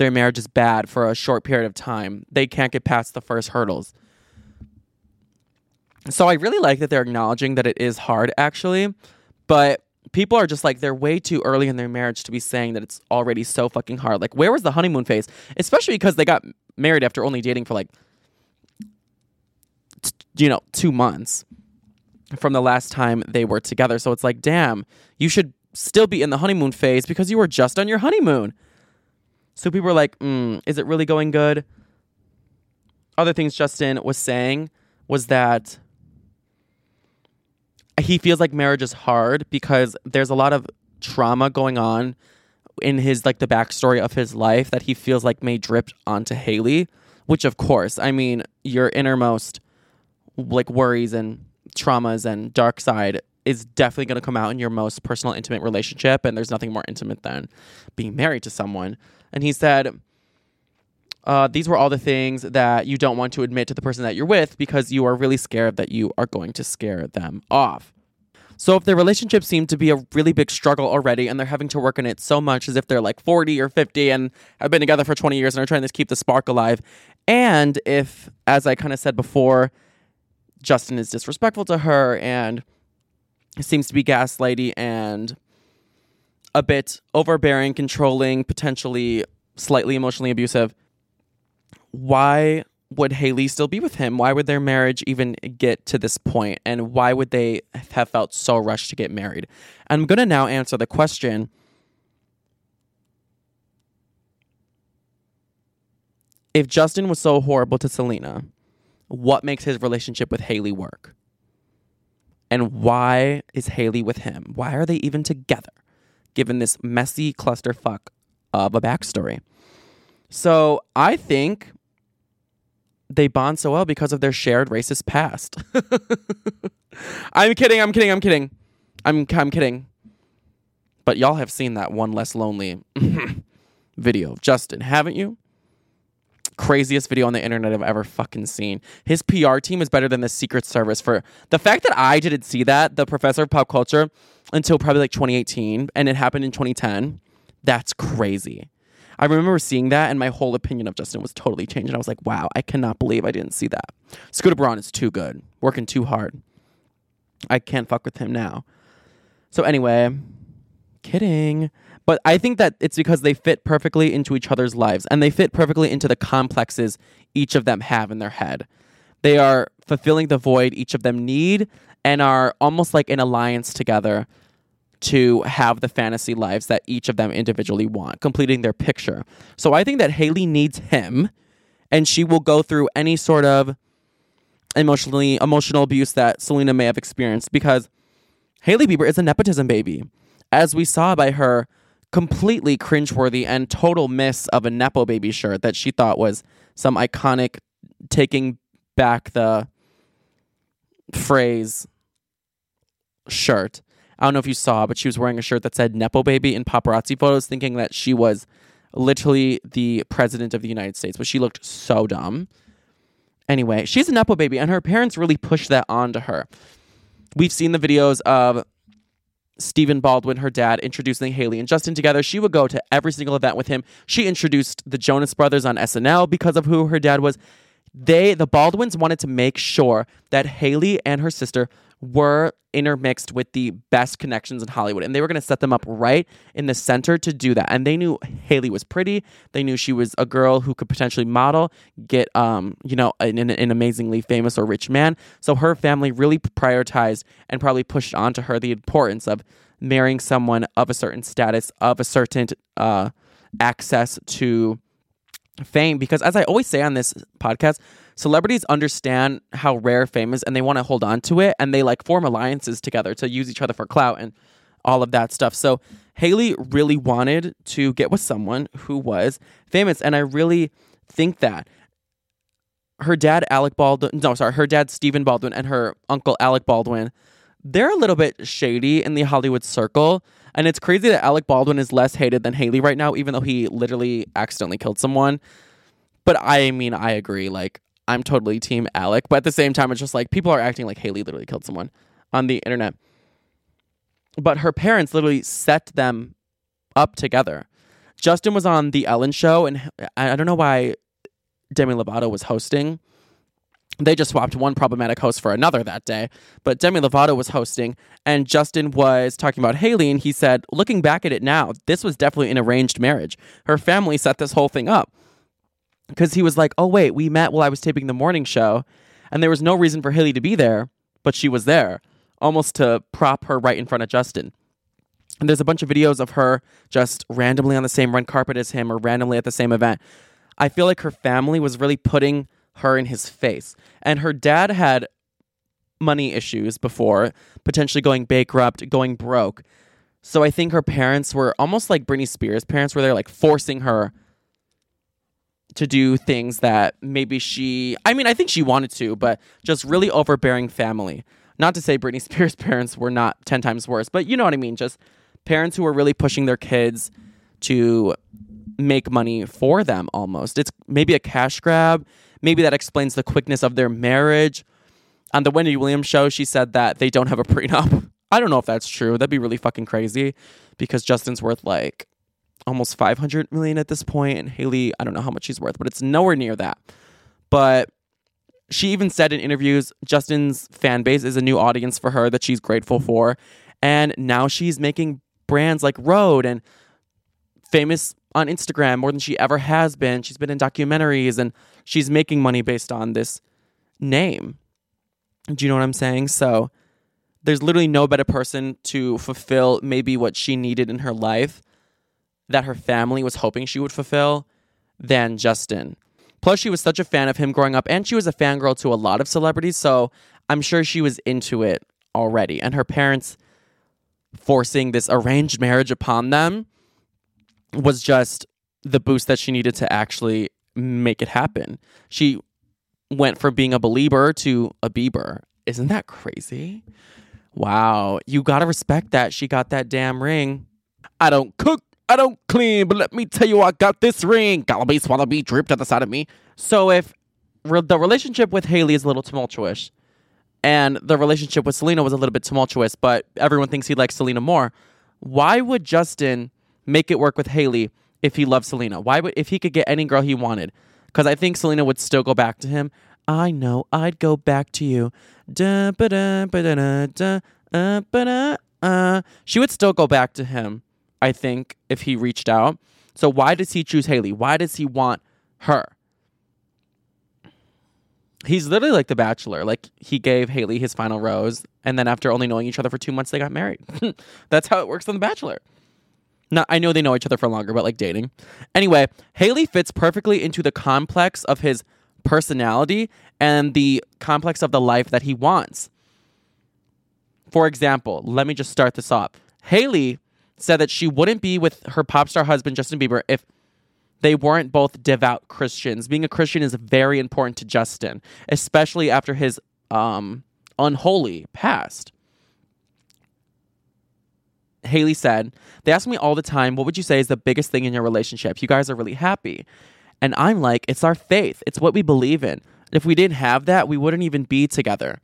their marriage is bad for a short period of time. They can't get past the first hurdles. So I really like that they're acknowledging that it is hard actually, but people are just like they're way too early in their marriage to be saying that it's already so fucking hard. Like where was the honeymoon phase? Especially because they got married after only dating for like t- you know, 2 months from the last time they were together. So it's like, damn, you should still be in the honeymoon phase because you were just on your honeymoon. So people were like, mm, is it really going good? Other things Justin was saying was that he feels like marriage is hard because there's a lot of trauma going on in his like the backstory of his life that he feels like may drip onto Hailey, which of course, I mean, your innermost like worries and traumas and dark side is definitely going to come out in your most personal intimate relationship and there's nothing more intimate than being married to someone. And he said Uh, these were all the things that you don't want to admit to the person that you're with because you are really scared that you are going to scare them off. So if their relationship seemed to be a really big struggle already and they're having to work on it so much as if they're like 40 or 50 and have been together for 20 years and are trying to keep the spark alive, and if, as I kind of said before, Justin is disrespectful to her and seems to be gaslighty and a bit overbearing, controlling, potentially slightly emotionally abusive, why would Hailey still be with him? Why would their marriage even get to this point? And why would they have felt so rushed to get married? I'm going to now answer the question if Justin was so horrible to Selena, what makes his relationship with Hailey work? And why is Hailey with him? Why are they even together, given this messy clusterfuck of a backstory? So I think they bond so well because of their shared racist past. I'm kidding, I'm kidding, I'm kidding. I'm I'm kidding. But y'all have seen that one less lonely video of Justin, haven't you? Craziest video on the internet I've ever fucking seen. His PR team is better than the Secret Service for the fact that I didn't see that, the professor of pop culture, until probably like 2018, and it happened in 2010. That's crazy. I remember seeing that, and my whole opinion of Justin was totally changed. And I was like, wow, I cannot believe I didn't see that. Scooter Braun is too good, working too hard. I can't fuck with him now. So, anyway, kidding. But I think that it's because they fit perfectly into each other's lives and they fit perfectly into the complexes each of them have in their head. They are fulfilling the void each of them need and are almost like an alliance together to have the fantasy lives that each of them individually want, completing their picture. So I think that Hailey needs him and she will go through any sort of emotionally emotional abuse that Selena may have experienced because Hailey Bieber is a nepotism baby. As we saw by her completely cringeworthy and total miss of a Nepo baby shirt that she thought was some iconic taking back the phrase shirt. I don't know if you saw, but she was wearing a shirt that said Nepo baby in paparazzi photos, thinking that she was literally the president of the United States, but she looked so dumb. Anyway, she's a Nepo baby, and her parents really pushed that onto her. We've seen the videos of Stephen Baldwin, her dad, introducing Hailey and Justin together. She would go to every single event with him. She introduced the Jonas Brothers on SNL because of who her dad was. They, the Baldwins, wanted to make sure that Hailey and her sister were intermixed with the best connections in Hollywood. And they were going to set them up right in the center to do that. And they knew Hailey was pretty. They knew she was a girl who could potentially model, get, um, you know, an, an amazingly famous or rich man. So her family really prioritized and probably pushed onto her the importance of marrying someone of a certain status, of a certain uh, access to fame. Because as I always say on this podcast, celebrities understand how rare fame is and they want to hold on to it and they like form alliances together to use each other for clout and all of that stuff. So Hailey really wanted to get with someone who was famous and I really think that her dad Alec Baldwin no sorry her dad Stephen Baldwin and her uncle Alec Baldwin they're a little bit shady in the Hollywood circle and it's crazy that Alec Baldwin is less hated than Hailey right now even though he literally accidentally killed someone but I mean I agree like I'm totally team Alec, but at the same time, it's just like people are acting like Hailey literally killed someone on the internet. But her parents literally set them up together. Justin was on the Ellen show, and I don't know why Demi Lovato was hosting. They just swapped one problematic host for another that day. But Demi Lovato was hosting, and Justin was talking about Hailey, and he said, looking back at it now, this was definitely an arranged marriage. Her family set this whole thing up because he was like, "Oh wait, we met while I was taping the morning show, and there was no reason for Hailey to be there, but she was there, almost to prop her right in front of Justin." And there's a bunch of videos of her just randomly on the same red carpet as him or randomly at the same event. I feel like her family was really putting her in his face. And her dad had money issues before, potentially going bankrupt, going broke. So I think her parents were almost like Britney Spears' parents, where they're like forcing her to do things that maybe she I mean I think she wanted to but just really overbearing family not to say Britney Spears parents were not 10 times worse but you know what I mean just parents who were really pushing their kids to make money for them almost. It's maybe a cash grab. Maybe that explains the quickness of their marriage. On the Wendy Williams show, she said that they don't have a prenup. I don't know if that's true. That'd be really fucking crazy because Justin's worth like almost 500 million at this point and Hailey, I don't know how much she's worth, but it's nowhere near that. But she even said in interviews Justin's fan base is a new audience for her that she's grateful for. And now she's making brands like Rhode and famous on Instagram more than she ever has been. She's been in documentaries and she's making money based on this name. Do you know what I'm saying? So there's literally no better person to fulfill maybe what she needed in her life that her family was hoping she would fulfill than Justin. Plus, she was such a fan of him growing up, and she was a fangirl to a lot of celebrities, so I'm sure she was into it already. And her parents forcing this arranged marriage upon them was just the boost that she needed to actually make it happen. She went from being a believer to a Bieber. Isn't that crazy? Wow. You got to respect that. She got that damn ring. I don't cook, I don't clean, but let me tell you, I got this ring. Gallaby, Swallaby, dripped on the side of me. So if re- the relationship with Hailey is a little tumultuous, and the relationship with Selena was a little bit tumultuous, but everyone thinks he likes Selena more, why would Justin make it work with Hailey if he loved Selena? Why would if he could get any girl he wanted? Because I think Selena would still go back to him. I know I'd go back to you. Da, ba, da, ba, da, da, da, uh, da, uh. She would still go back to him, I think, if he reached out. So why does he choose Hailey? Why does he want her? He's literally like the bachelor. Like he gave Hailey his final rose, and then after only knowing each other for two months, they got married. That's how it works on The Bachelor. Now I know they know each other for longer, but like dating. Anyway, Hailey fits perfectly into the complex of his personality and the complex of the life that he wants. For example, let me just start this off. Hailey said that she wouldn't be with her pop star husband Justin Bieber if they weren't both devout Christians. Being a Christian is very important to Justin, especially after his um, unholy past. Hailey said, They ask me all the time, what would you say is the biggest thing in your relationship? You guys are really happy. And I'm like, it's our faith, it's what we believe in. If we didn't have that, we wouldn't even be together.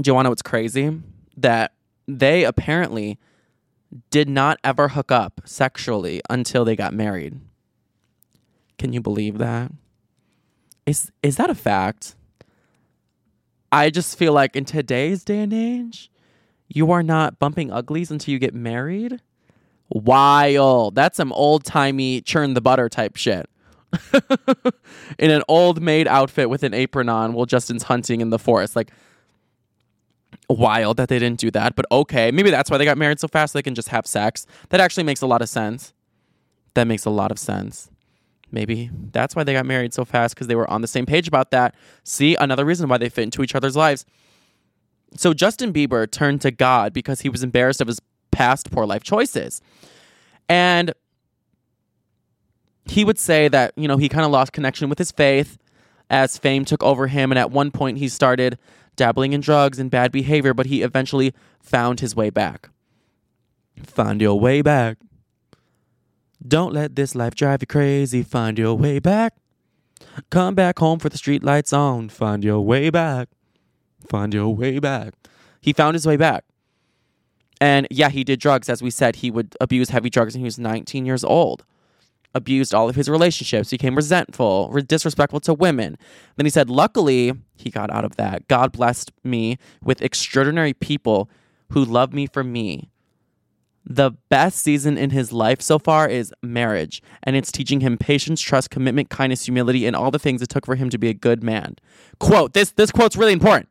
Do to know what's crazy? That they apparently did not ever hook up sexually until they got married. Can you believe that? Is is that a fact? I just feel like in today's day and age, you are not bumping uglies until you get married. Wild. That's some old timey churn the butter type shit. in an old maid outfit with an apron on while Justin's hunting in the forest. Like, wild that they didn't do that, but okay. Maybe that's why they got married so fast they can just have sex. That actually makes a lot of sense. That makes a lot of sense. Maybe that's why they got married so fast because they were on the same page about that. See, another reason why they fit into each other's lives. So Justin Bieber turned to God because he was embarrassed of his past poor life choices. And he would say that, you know, he kind of lost connection with his faith as fame took over him. And at one point, he started dabbling in drugs and bad behavior, but he eventually found his way back. Find your way back. Don't let this life drive you crazy. Find your way back. Come back home for the street lights on. Find your way back. Find your way back. He found his way back. And yeah, he did drugs. As we said, he would abuse heavy drugs when he was 19 years old. Abused all of his relationships, became resentful, disrespectful to women. Then he said, Luckily, he got out of that. God blessed me with extraordinary people who love me for me. The best season in his life so far is marriage, and it's teaching him patience, trust, commitment, kindness, humility, and all the things it took for him to be a good man. Quote, this this quote's really important.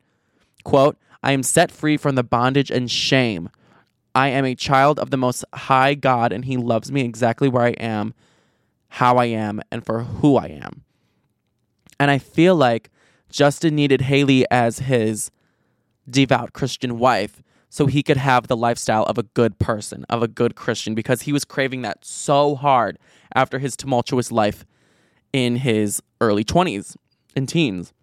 Quote, I am set free from the bondage and shame. I am a child of the most high God, and he loves me exactly where I am, how I am, and for who I am. And I feel like Justin needed Hailey as his devout Christian wife so he could have the lifestyle of a good person, of a good Christian, because he was craving that so hard after his tumultuous life in his early 20s and teens.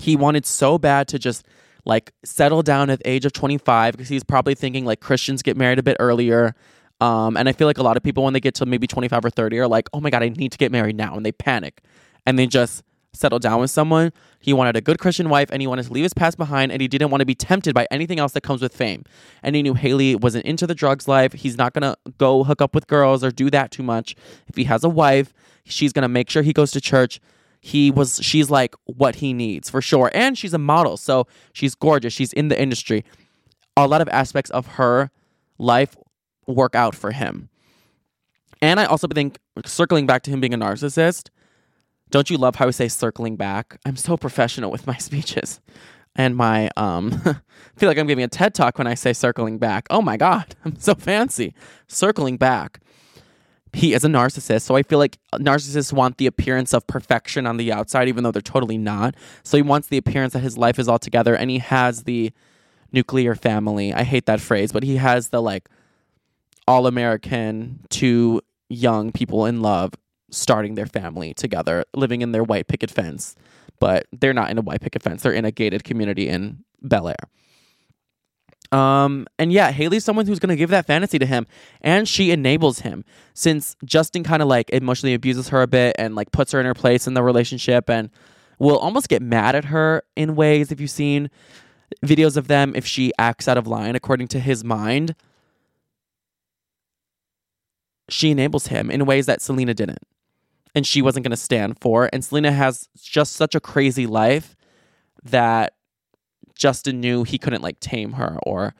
He wanted so bad to just like settle down at the age of 25 because he's probably thinking like Christians get married a bit earlier. Um, and I feel like a lot of people, when they get to maybe 25 or 30, are like, oh my God, I need to get married now. And they panic and they just settle down with someone. He wanted a good Christian wife and he wanted to leave his past behind and he didn't want to be tempted by anything else that comes with fame. And he knew Hailey wasn't into the drugs life. He's not going to go hook up with girls or do that too much. If he has a wife, she's going to make sure he goes to church. He was she's like what he needs for sure. And she's a model, so she's gorgeous. She's in the industry. A lot of aspects of her life work out for him. And I also think circling back to him being a narcissist, don't you love how I say circling back? I'm so professional with my speeches. And my um I feel like I'm giving a TED talk when I say circling back. Oh my god, I'm so fancy. Circling back. He is a narcissist, so I feel like narcissists want the appearance of perfection on the outside even though they're totally not. So he wants the appearance that his life is all together and he has the nuclear family. I hate that phrase, but he has the like all American two young people in love starting their family together, living in their white picket fence. But they're not in a white picket fence, they're in a gated community in Bel Air. Um, and yeah, Hailey's someone who's gonna give that fantasy to him, and she enables him. Since Justin kind of like emotionally abuses her a bit and like puts her in her place in the relationship, and will almost get mad at her in ways. If you've seen videos of them, if she acts out of line according to his mind, she enables him in ways that Selena didn't. And she wasn't going to stand for. And Selena has just such a crazy life that Justin knew he couldn't like tame her or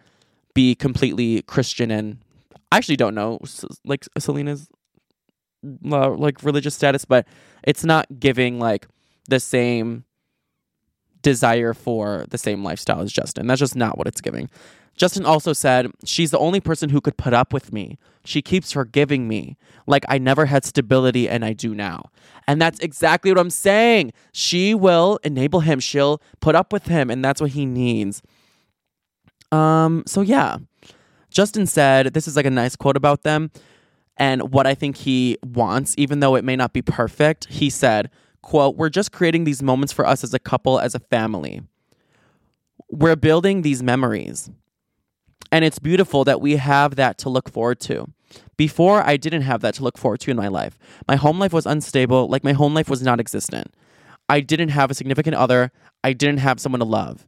be completely Christian. And I actually don't know like Selena's like religious status, but it's not giving like the same desire for the same lifestyle as Justin. That's just not what it's giving. Justin also said, She's the only person who could put up with me. She keeps forgiving me. Like I never had stability and I do now. And that's exactly what I'm saying. She will enable him. She'll put up with him, and that's what he needs. Um, so yeah. Justin said, this is like a nice quote about them and what I think he wants, even though it may not be perfect. He said, quote, We're just creating these moments for us as a couple, as a family. We're building these memories. And it's beautiful that we have that to look forward to. Before, I didn't have that to look forward to in my life. My home life was unstable, like my home life was non existent. I didn't have a significant other. I didn't have someone to love.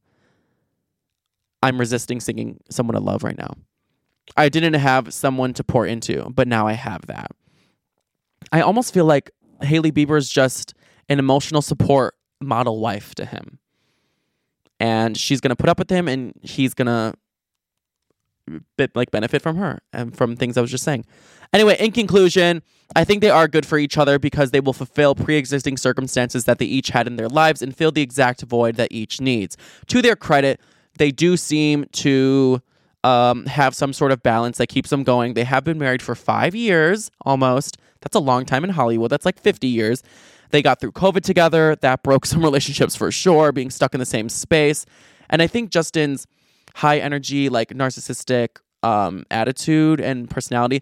I'm resisting singing someone to love right now. I didn't have someone to pour into, but now I have that. I almost feel like Hailey Bieber is just an emotional support model wife to him. And she's going to put up with him and he's going to bit like benefit from her and from things I was just saying. Anyway, in conclusion, I think they are good for each other because they will fulfill pre-existing circumstances that they each had in their lives and fill the exact void that each needs. To their credit, they do seem to um, have some sort of balance that keeps them going. They have been married for five years almost. That's a long time in Hollywood. That's like 50 years. They got through COVID together. That broke some relationships for sure, being stuck in the same space. And I think Justin's high energy, like narcissistic um, attitude and personality.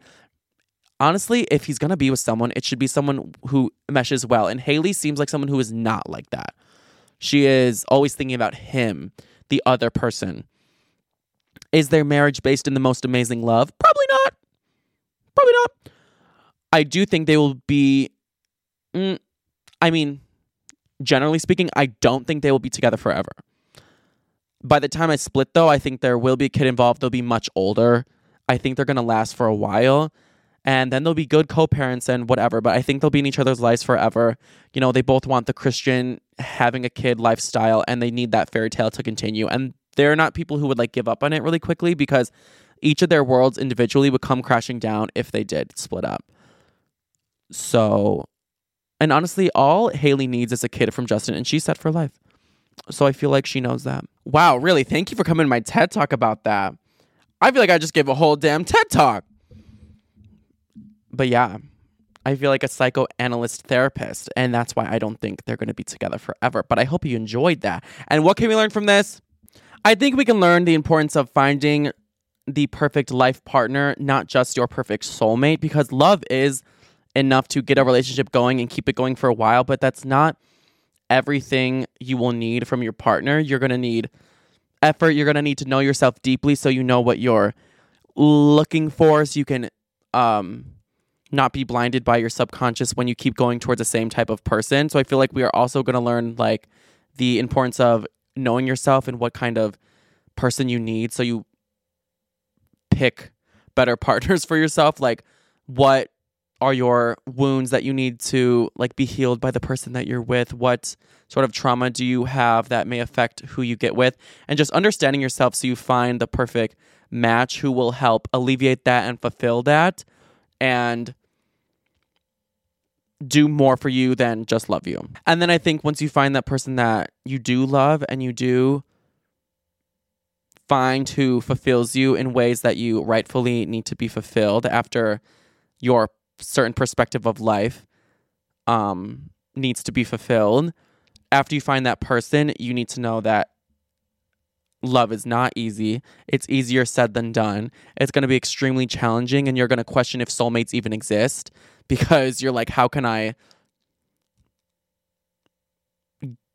Honestly, if he's gonna be with someone, it should be someone who meshes well. And Hailey seems like someone who is not like that. She is always thinking about him, the other person. Is their marriage based in the most amazing love? Probably not. Probably not. I do think they will be. Mm, I mean, generally speaking, I don't think they will be together forever. By the time I split, though, I think there will be a kid involved. They'll be much older. I think they're going to last for a while. And then they'll be good co parents and whatever. But I think they'll be in each other's lives forever. You know, they both want the Christian having a kid lifestyle and they need that fairy tale to continue. And they're not people who would like give up on it really quickly because each of their worlds individually would come crashing down if they did split up. So, and honestly, all Hailey needs is a kid from Justin, and she's set for life. So I feel like she knows that. Wow, really? Thank you for coming to my TED talk about that. I feel like I just gave a whole damn TED talk. But yeah, I feel like a psychoanalyst therapist, and that's why I don't think they're going to be together forever. But I hope you enjoyed that. And what can we learn from this? I think we can learn the importance of finding the perfect life partner, not just your perfect soulmate, because love is enough to get a relationship going and keep it going for a while, but that's not everything you will need from your partner. You're going to need effort. You're going to need to know yourself deeply so you know what you're looking for, so you can um not be blinded by your subconscious when you keep going towards the same type of person. So I feel like we are also going to learn like the importance of knowing yourself and what kind of person you need so you pick better partners for yourself like what are your wounds that you need to like be healed by the person that you're with what sort of trauma do you have that may affect who you get with and just understanding yourself so you find the perfect match who will help alleviate that and fulfill that and do more for you than just love you. And then I think once you find that person that you do love and you do find who fulfills you in ways that you rightfully need to be fulfilled after your certain perspective of life um needs to be fulfilled after you find that person you need to know that love is not easy it's easier said than done it's going to be extremely challenging and you're going to question if soulmates even exist because you're like how can i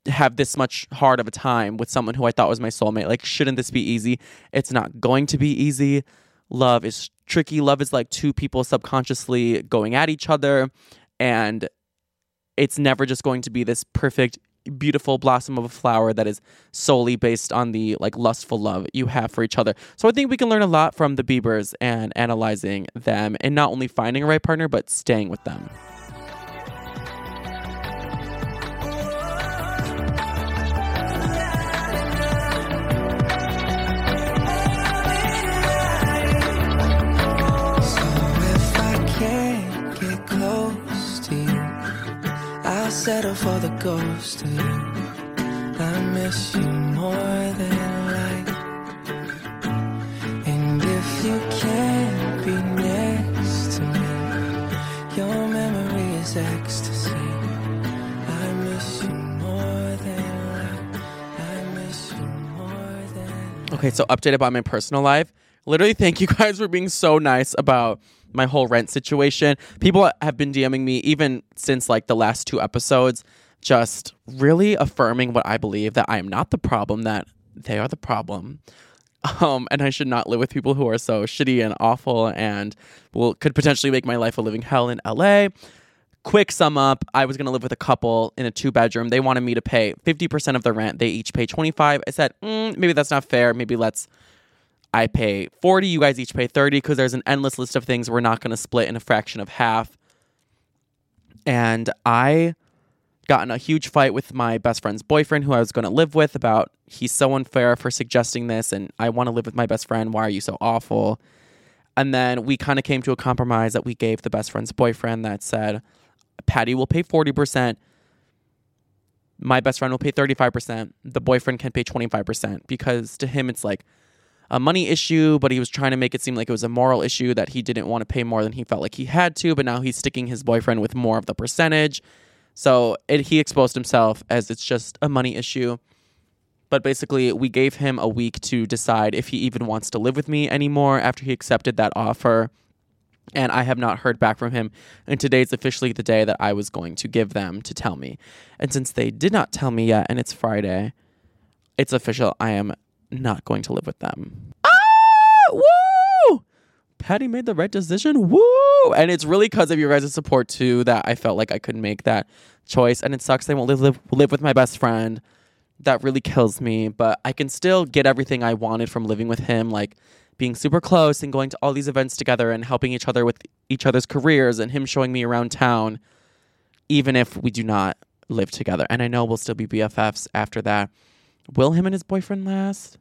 have this much hard of a time with someone who I thought was my soulmate. Like, shouldn't this be easy? It's not going to be easy. Love is tricky. Love is like two people subconsciously going at each other, and it's never just going to be this perfect, beautiful blossom of a flower that is solely based on the like lustful love you have for each other. So I think we can learn a lot from the Biebers and analyzing them, and not only finding a right partner, but staying with them. Settle for the ghost of you. I miss you more than life. And if you can't be next to me, your memory is ecstasy. I miss you more than life. I miss you more than Okay, so update about my personal life. Literally, thank you guys for being so nice about my whole rent situation. People have been DMing me even since like the last two episodes, just really affirming what I believe that I am not the problem, that they are the problem. Um, and I should not live with people who are so shitty and awful and will could potentially make my life a living hell in LA. Quick sum up, I was gonna live with a couple in a two bedroom. They wanted me to pay 50% of the rent. They each pay 25. I said, mm, maybe that's not fair. Maybe let's I pay 40, you guys each pay 30 because there's an endless list of things we're not going to split in a fraction of half. And I got in a huge fight with my best friend's boyfriend who I was going to live with about he's so unfair for suggesting this and I want to live with my best friend. Why are you so awful? And then we kind of came to a compromise that we gave the best friend's boyfriend that said Patty will pay 40%. My best friend will pay 35%. The boyfriend can pay 25% because to him it's like a money issue, but he was trying to make it seem like it was a moral issue that he didn't want to pay more than he felt like he had to, but now he's sticking his boyfriend with more of the percentage. So it, he exposed himself as it's just a money issue. But basically, we gave him a week to decide if he even wants to live with me anymore after he accepted that offer. And I have not heard back from him. And today's officially the day that I was going to give them to tell me. And since they did not tell me yet, and it's Friday, it's official. I am not going to live with them. Ah, woo! Patty made the right decision. Woo! And it's really because of your guys' support too that I felt like I could make that choice. And it sucks I won't live, live live with my best friend. That really kills me. But I can still get everything I wanted from living with him, like being super close and going to all these events together and helping each other with each other's careers and him showing me around town, even if we do not live together. And I know we'll still be BFFs after that. Will him and his boyfriend last?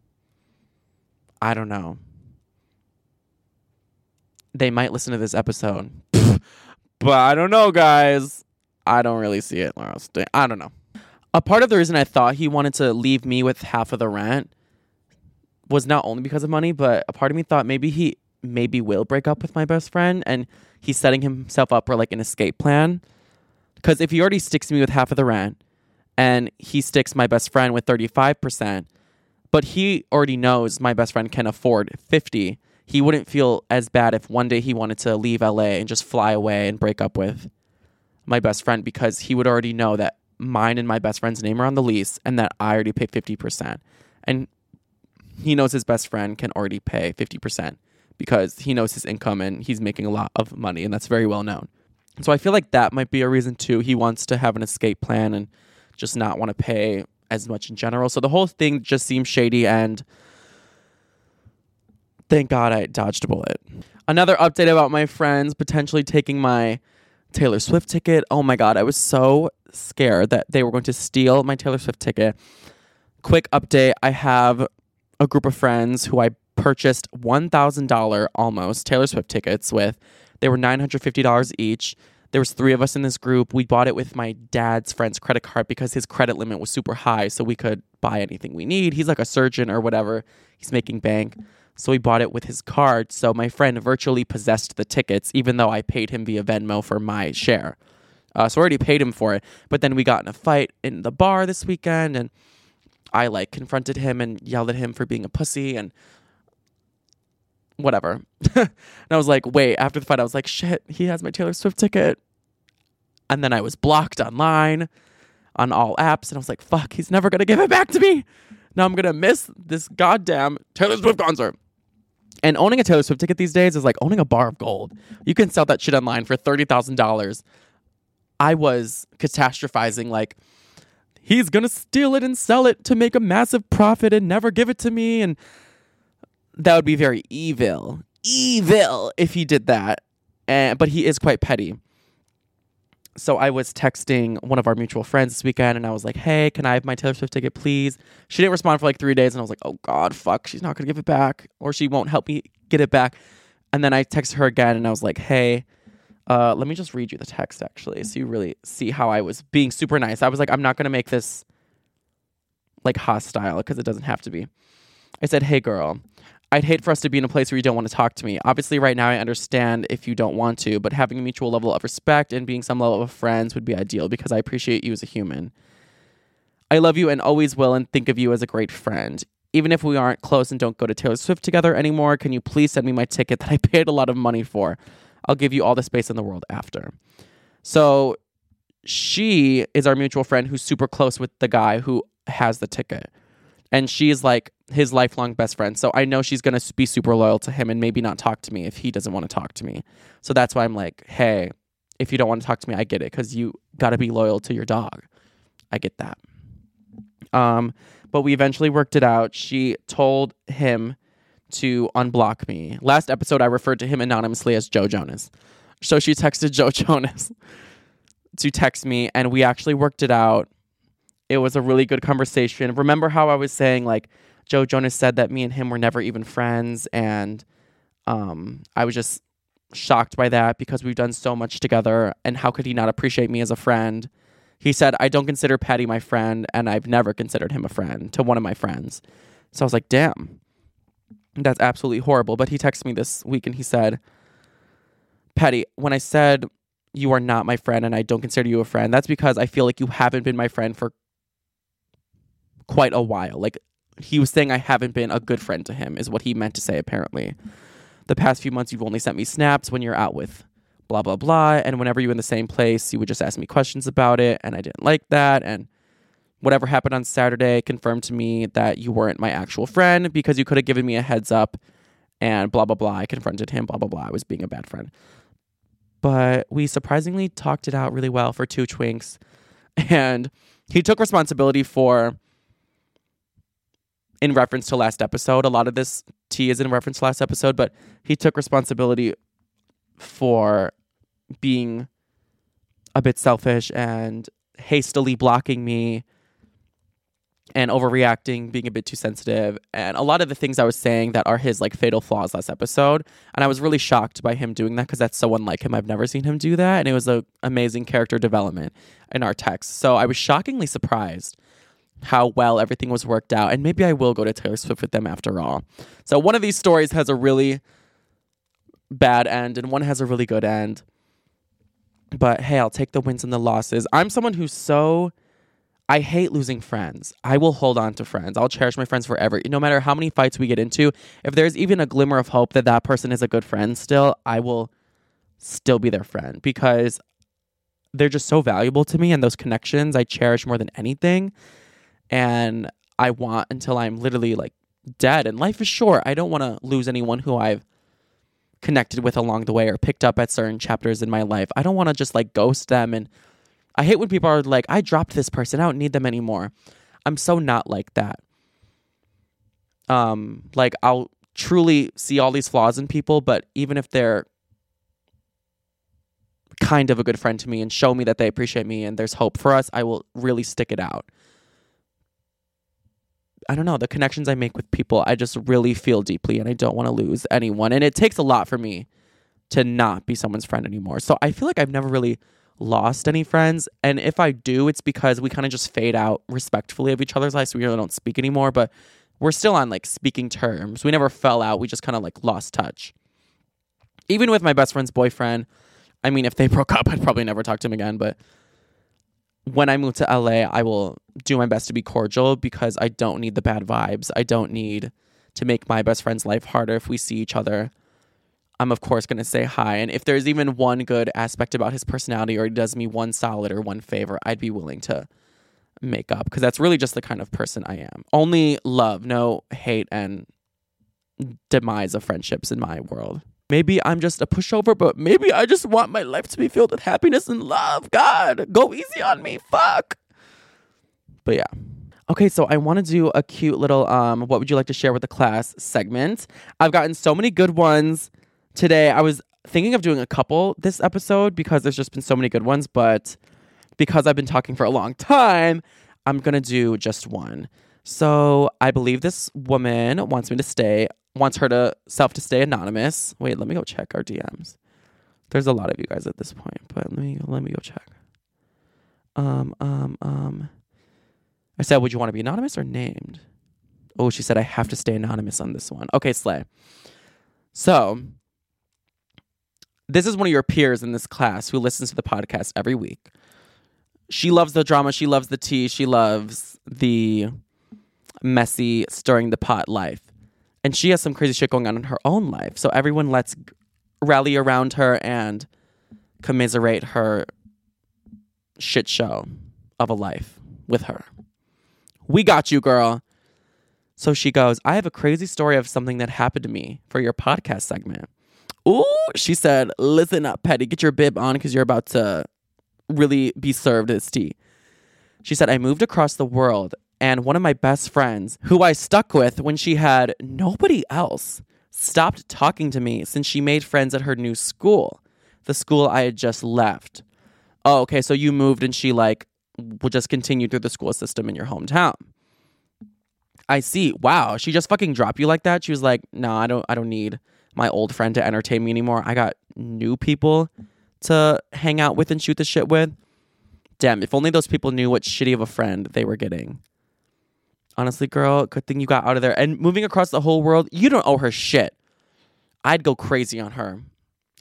I don't know. They might listen to this episode. but I don't know, guys. I don't really see it. I don't know. A part of the reason I thought he wanted to leave me with half of the rent was not only because of money, but a part of me thought maybe he maybe will break up with my best friend and he's setting himself up for like an escape plan. Because if he already sticks me with half of the rent and he sticks my best friend with 35%, but he already knows my best friend can afford 50, he wouldn't feel as bad if one day he wanted to leave LA and just fly away and break up with my best friend because he would already know that mine and my best friend's name are on the lease and that I already pay 50%. And he knows his best friend can already pay 50% because he knows his income and he's making a lot of money, and that's very well known. So I feel like that might be a reason too. He wants to have an escape plan and just not want to pay as much in general. So the whole thing just seems shady and thank God I dodged a bullet. Another update about my friends potentially taking my Taylor Swift ticket. Oh my God, I was so scared that they were going to steal my Taylor Swift ticket. Quick update I have a group of friends who I purchased $1,000 almost Taylor Swift tickets with. They were $950 each. There was three of us in this group. We bought it with my dad's friend's credit card because his credit limit was super high, so we could buy anything we need. He's like a surgeon or whatever. He's making bank. So we bought it with his card. So my friend virtually possessed the tickets, even though I paid him via Venmo for my share. Uh, so I already paid him for it. But then we got in a fight in the bar this weekend, and I like confronted him and yelled at him for being a pussy and whatever. and I was like, wait, after the fight, I was like, shit, he has my Taylor Swift ticket. And then I was blocked online on all apps, and I was like, fuck, he's never gonna give it back to me. Now I'm gonna miss this goddamn Taylor Swift concert. And owning a Taylor Swift ticket these days is like owning a bar of gold. You can sell that shit online for thirty thousand dollars. I was catastrophizing like he's gonna steal it and sell it to make a massive profit and never give it to me and that would be very evil. Evil if he did that. And but he is quite petty. So i was texting one of our mutual friends this weekend and i was like hey can i have my taylor swift ticket please? She didn't respond for like three days and i was like oh god fuck she's not gonna give it back or she won't help me get it back. And then i texted her again and i was like hey uh, let me just read you the text actually, so you really see how I was being super nice. I was like, I'm not gonna make this like hostile because it doesn't have to be. I said, Hey girl, I'd hate for us to be in a place where you don't want to talk to me. Obviously, right now I understand if you don't want to, but having a mutual level of respect and being some level of friends would be ideal because I appreciate you as a human. I love you and always will and think of you as a great friend. Even if we aren't close and don't go to Taylor Swift together anymore, can you please send me my ticket that I paid a lot of money for? I'll give you all the space in the world after. So she is our mutual friend who's super close with the guy who has the ticket. And she's like his lifelong best friend. So I know she's going to be super loyal to him and maybe not talk to me if he doesn't want to talk to me. So that's why I'm like, hey, if you don't want to talk to me, I get it because you got to be loyal to your dog. I get that. Um, but we eventually worked it out. She told him to unblock me. Last episode, I referred to him anonymously as Joe Jonas. So she texted Joe Jonas to text me, and we actually worked it out. It was a really good conversation. Remember how I was saying, like, Joe Jonas said that me and him were never even friends, and um, I was just shocked by that because we've done so much together, and how could he not appreciate me as a friend? He said, I don't consider Patty my friend, and I've never considered him a friend to one of my friends. So I was like, damn, that's absolutely horrible. But he texted me this week and he said, Patty, when I said you are not my friend and I don't consider you a friend, that's because I feel like you haven't been my friend for quite a while. Like he was saying I haven't been a good friend to him, is what he meant to say, apparently. The past few months, you've only sent me snaps when you're out with blah, blah, blah. And whenever you're in the same place, you would just ask me questions about it. And I didn't like that. And whatever happened on Saturday confirmed to me that you weren't my actual friend because you could have given me a heads up and blah, blah, blah. I confronted him, blah, blah, blah. I was being a bad friend. But we surprisingly talked it out really well for two twinks. And he took responsibility for, in reference to last episode, a lot of this tea is in reference to last episode, but he took responsibility for being a bit selfish and hastily blocking me and overreacting, being a bit too sensitive, and a lot of the things I was saying that are his like fatal flaws last episode. And I was really shocked by him doing that because that's so unlike him. I've never seen him do that, and it was an amazing character development in our text. So I was shockingly surprised how well everything was worked out, and maybe I will go to Taylor Swift with them after all. So one of these stories has a really bad end, and one has a really good end. But hey, I'll take the wins and the losses. I'm someone who's so I hate losing friends. I will hold on to friends. I'll cherish my friends forever. No matter how many fights we get into, if there's even a glimmer of hope that that person is a good friend still, I will still be their friend because they're just so valuable to me and those connections I cherish more than anything. And I want until I'm literally like dead and life is short. I don't want to lose anyone who I've connected with along the way or picked up at certain chapters in my life. I don't want to just like ghost them. And I hate when people are like, I dropped this person, I don't need them anymore. I'm so not like that. Um, like I'll truly see all these flaws in people, but even if they're kind of a good friend to me and show me that they appreciate me and there's hope for us, I will really stick it out. I don't know, the connections I make with people, I just really feel deeply and I don't want to lose anyone. And it takes a lot for me to not be someone's friend anymore. So I feel like I've never really lost any friends. And if I do, it's because we kind of just fade out respectfully of each other's lives. We really don't speak anymore, but we're still on like speaking terms. We never fell out. We just kind of like lost touch. Even with my best friend's boyfriend, I mean, if they broke up, I'd probably never talk to him again. But when I move to LA, I will do my best to be cordial because I don't need the bad vibes. I don't need to make my best friend's life harder if we see each other. I'm of course going to say hi. And if there's even one good aspect about his personality or he does me one solid or one favor, I'd be willing to make up because that's really just the kind of person I am. Only love, no hate and demise of friendships in my world. Maybe I'm just a pushover, but maybe I just want my life to be filled with happiness and love. God, go easy on me. Fuck. But yeah. Okay, so I want to do a cute little um what would you like to share with the class segment. I've gotten so many good ones today. I was thinking of doing a couple this episode because there's just been so many good ones, but because I've been talking for a long time, I'm going to do just one. So, I believe this woman wants me to stay wants her to self to stay anonymous. Wait, let me go check our DMs. There's a lot of you guys at this point, but let me let me go check. Um um um I said, would you want to be anonymous or named? Oh, she said I have to stay anonymous on this one. Okay, Slay. So, this is one of your peers in this class who listens to the podcast every week. She loves the drama, she loves the tea, she loves the messy stirring the pot life and she has some crazy shit going on in her own life. So everyone lets rally around her and commiserate her shit show of a life with her. We got you, girl. So she goes, I have a crazy story of something that happened to me for your podcast segment. Ooh, she said, listen up, Petty, get your bib on because you're about to really be served this tea. She said, I moved across the world and one of my best friends, who I stuck with when she had nobody else, stopped talking to me since she made friends at her new school, the school I had just left. Oh, okay, so you moved and she like will just continue through the school system in your hometown. I see. Wow, she just fucking dropped you like that. She was like, "No, I don't I don't need my old friend to entertain me anymore. I got new people to hang out with and shoot the shit with." Damn, if only those people knew what shitty of a friend they were getting. Honestly, girl, good thing you got out of there. And moving across the whole world, you don't owe her shit. I'd go crazy on her.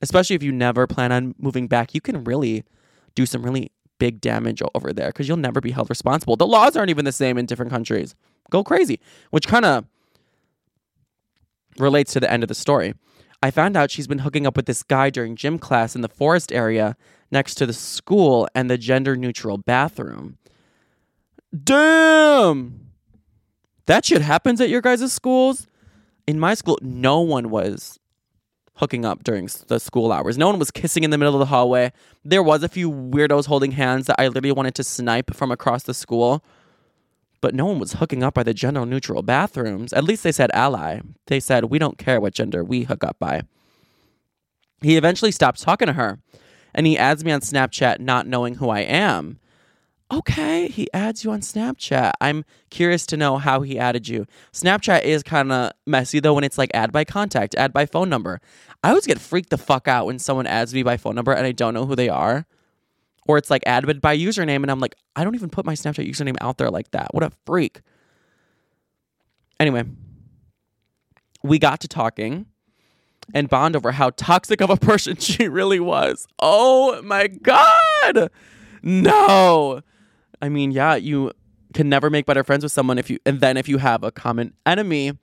Especially if you never plan on moving back. You can really do some really big damage over there because you'll never be held responsible. The laws aren't even the same in different countries. Go crazy. Which kind of relates to the end of the story. I found out she's been hooking up with this guy during gym class in the forest area next to the school and the gender neutral bathroom. Damn! That shit happens at your guys' schools. In my school, no one was hooking up during the school hours. No one was kissing in the middle of the hallway. There was a few weirdos holding hands that I literally wanted to snipe from across the school. But no one was hooking up by the gender neutral bathrooms. At least they said ally. They said, we don't care what gender we hook up by. He eventually stops talking to her and he adds me on Snapchat not knowing who I am okay, he adds you on Snapchat. I'm curious to know how he added you. Snapchat is kind of messy though when it's like add by contact, add by phone number. I always get freaked the fuck out when someone adds me by phone number and I don't know who they are. Or it's like added by username and I'm like, I don't even put my Snapchat username out there like that. What a freak. Anyway, we got to talking and bond over how toxic of a person she really was. Oh my God. No. I mean, yeah, you can never make better friends with someone if you, and then if you have a common enemy,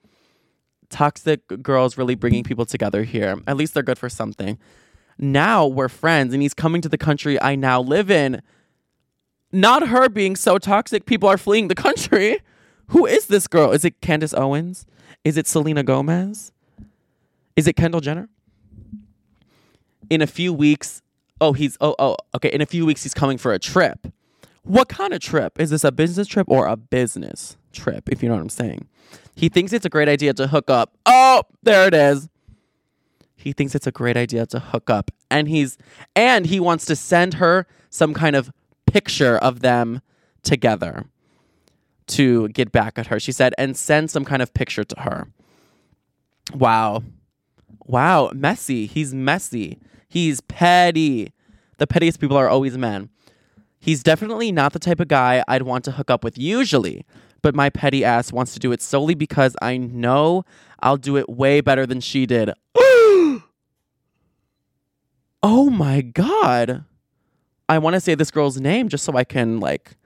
toxic girls really bringing people together here. At least they're good for something. Now we're friends, and he's coming to the country I now live in. Not her being so toxic, people are fleeing the country. Who is this girl? Is it Candace Owens? Is it Selena Gomez? Is it Kendall Jenner? in a few weeks, oh, he's, oh, oh, okay, in a few weeks, he's coming for a trip. What kind of trip? Is this a business trip or a business trip, if you know what I'm saying? He thinks it's a great idea to hook up. Oh, there it is. He thinks it's a great idea to hook up. And he's and he wants to send her some kind of picture of them together to get back at her. She said, and send some kind of picture to her. Wow. Wow. Messy. He's messy. He's petty. The pettiest people are always men. He's definitely not the type of guy I'd want to hook up with usually, but my petty ass wants to do it solely because I know I'll do it way better than she did. oh my god. I want to say this girl's name just so I can like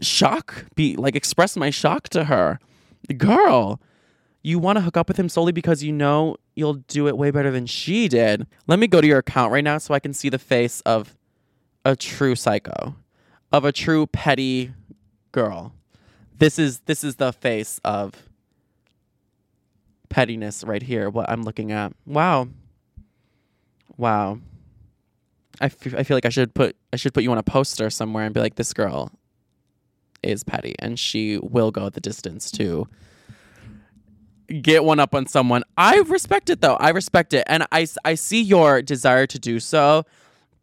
shock be like express my shock to her. Girl, you want to hook up with him solely because you know you'll do it way better than she did. Let me go to your account right now so I can see the face of a true psycho, of a true petty girl. This is this is the face of pettiness right here. What I'm looking at. Wow. Wow. I, f- I feel like I should put I should put you on a poster somewhere and be like this girl is petty and she will go the distance to get one up on someone. I respect it though. I respect it and I I see your desire to do so.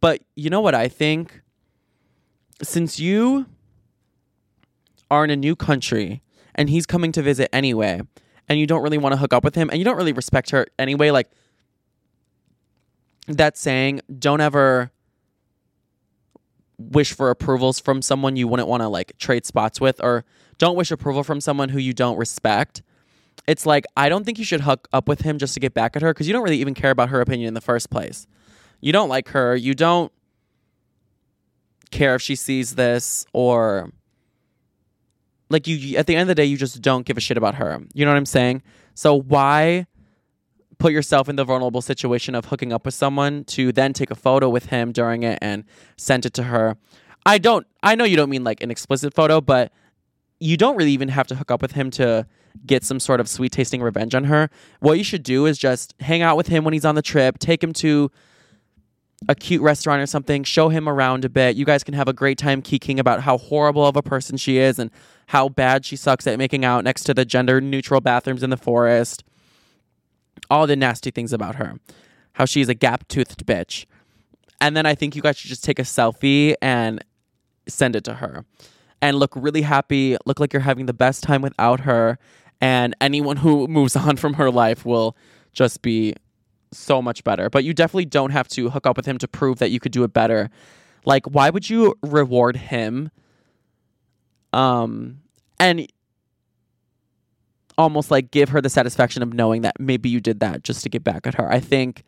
But you know what I think? Since you are in a new country and he's coming to visit anyway, and you don't really want to hook up with him and you don't really respect her anyway, like that saying, don't ever wish for approvals from someone you wouldn't want to like trade spots with, or don't wish approval from someone who you don't respect. It's like, I don't think you should hook up with him just to get back at her because you don't really even care about her opinion in the first place. You don't like her. You don't care if she sees this or like you at the end of the day you just don't give a shit about her. You know what I'm saying? So why put yourself in the vulnerable situation of hooking up with someone to then take a photo with him during it and send it to her? I don't I know you don't mean like an explicit photo, but you don't really even have to hook up with him to get some sort of sweet tasting revenge on her. What you should do is just hang out with him when he's on the trip, take him to a cute restaurant or something, show him around a bit. You guys can have a great time keeking about how horrible of a person she is and how bad she sucks at making out next to the gender neutral bathrooms in the forest. All the nasty things about her. How she's a gap toothed bitch. And then I think you guys should just take a selfie and send it to her. And look really happy, look like you're having the best time without her. And anyone who moves on from her life will just be so much better. But you definitely don't have to hook up with him to prove that you could do it better. Like, why would you reward him? Um, and almost like give her the satisfaction of knowing that maybe you did that just to get back at her. I think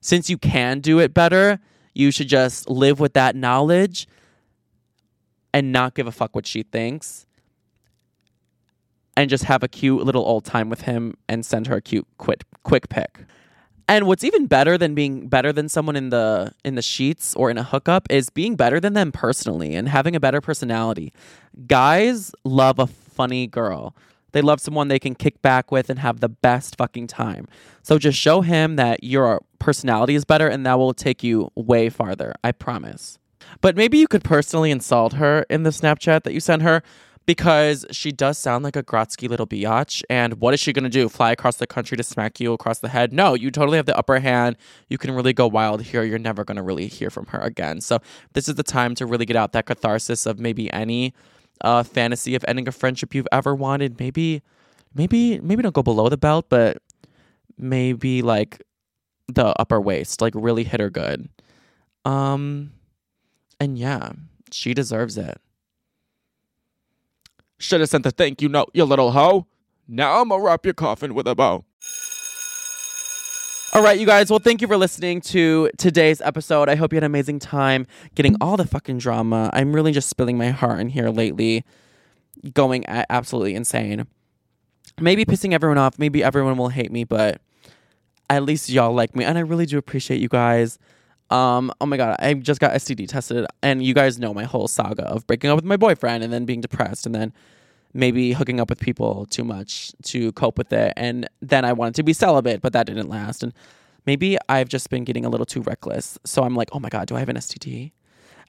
since you can do it better, you should just live with that knowledge and not give a fuck what she thinks and just have a cute little old time with him and send her a cute quick quick pic. And what's even better than being better than someone in the in the sheets or in a hookup is being better than them personally and having a better personality. Guys love a funny girl. They love someone they can kick back with and have the best fucking time. So just show him that your personality is better and that will take you way farther. I promise. But maybe you could personally insult her in the Snapchat that you sent her because she does sound like a Grotsky little biatch. And what is she going to do? Fly across the country to smack you across the head? No, you totally have the upper hand. You can really go wild here. You're never going to really hear from her again. So this is the time to really get out that catharsis of maybe any uh, fantasy of ending a friendship you've ever wanted. Maybe, maybe, maybe don't go below the belt, but maybe like the upper waist, like really hit her good. Um, and yeah, she deserves it. Should have sent the thank you note, you little hoe. Now I'm gonna wrap your coffin with a bow. All right, you guys. Well, thank you for listening to today's episode. I hope you had an amazing time getting all the fucking drama. I'm really just spilling my heart in here lately, going absolutely insane. Maybe pissing everyone off. Maybe everyone will hate me, but at least y'all like me, and I really do appreciate you guys. Um, oh my god, I just got STD tested, and you guys know my whole saga of breaking up with my boyfriend and then being depressed and then maybe hooking up with people too much to cope with it. And then I wanted to be celibate, but that didn't last. And maybe I've just been getting a little too reckless. So I'm like, oh my God, do I have an STD?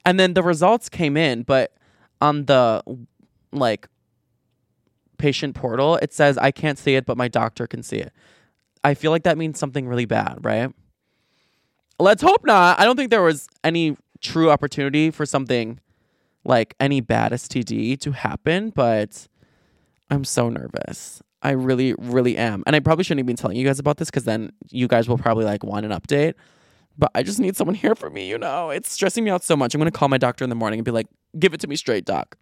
And then the results came in, but on the like patient portal, it says, I can't see it, but my doctor can see it. I feel like that means something really bad, right? Let's hope not. I don't think there was any true opportunity for something like any bad STD to happen, but I'm so nervous. I really, really am. And I probably shouldn't even be telling you guys about this because then you guys will probably like want an update. But I just need someone here for me, you know? It's stressing me out so much. I'm going to call my doctor in the morning and be like, give it to me straight, doc.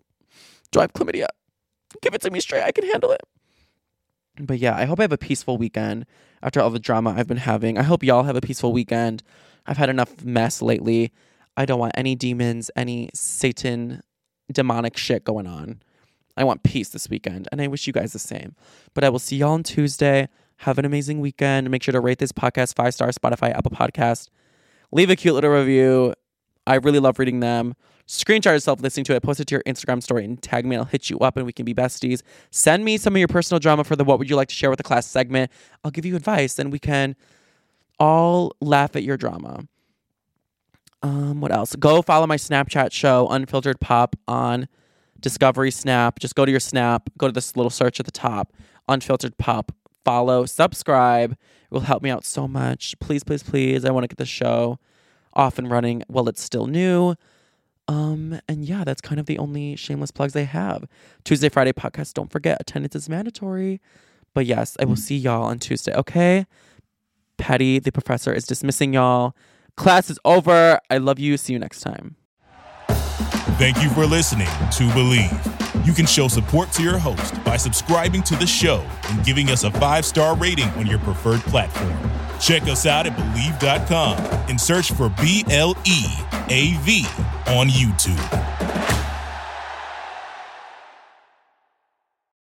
Do I have chlamydia? Give it to me straight. I can handle it. But yeah, I hope I have a peaceful weekend after all the drama I've been having. I hope y'all have a peaceful weekend. I've had enough mess lately. I don't want any demons, any Satan demonic shit going on. I want peace this weekend, and I wish you guys the same. But I will see y'all on Tuesday. Have an amazing weekend. Make sure to rate this podcast five star Spotify, Apple Podcast. Leave a cute little review. I really love reading them. Screenshot yourself listening to it, post it to your Instagram story, and tag me. I'll hit you up, and we can be besties. Send me some of your personal drama for the "What Would You Like to Share with the Class" segment. I'll give you advice, and we can all laugh at your drama. Um, what else? Go follow my Snapchat show, Unfiltered Pop, on Discovery Snap. Just go to your Snap, go to this little search at the top, Unfiltered Pop. Follow, subscribe. It will help me out so much. Please, please, please. I want to get the show off and running while it's still new. Um, and yeah, that's kind of the only shameless plugs I have. Tuesday, Friday podcast. Don't forget, attendance is mandatory. But yes, I will see y'all on Tuesday. Okay. Patty, the professor, is dismissing y'all. Class is over. I love you. See you next time. Thank you for listening to Bleav. You can show support to your host by subscribing to the show and giving us a five star rating on your preferred platform. Check us out at Bleav.com and search for B L E A V on YouTube.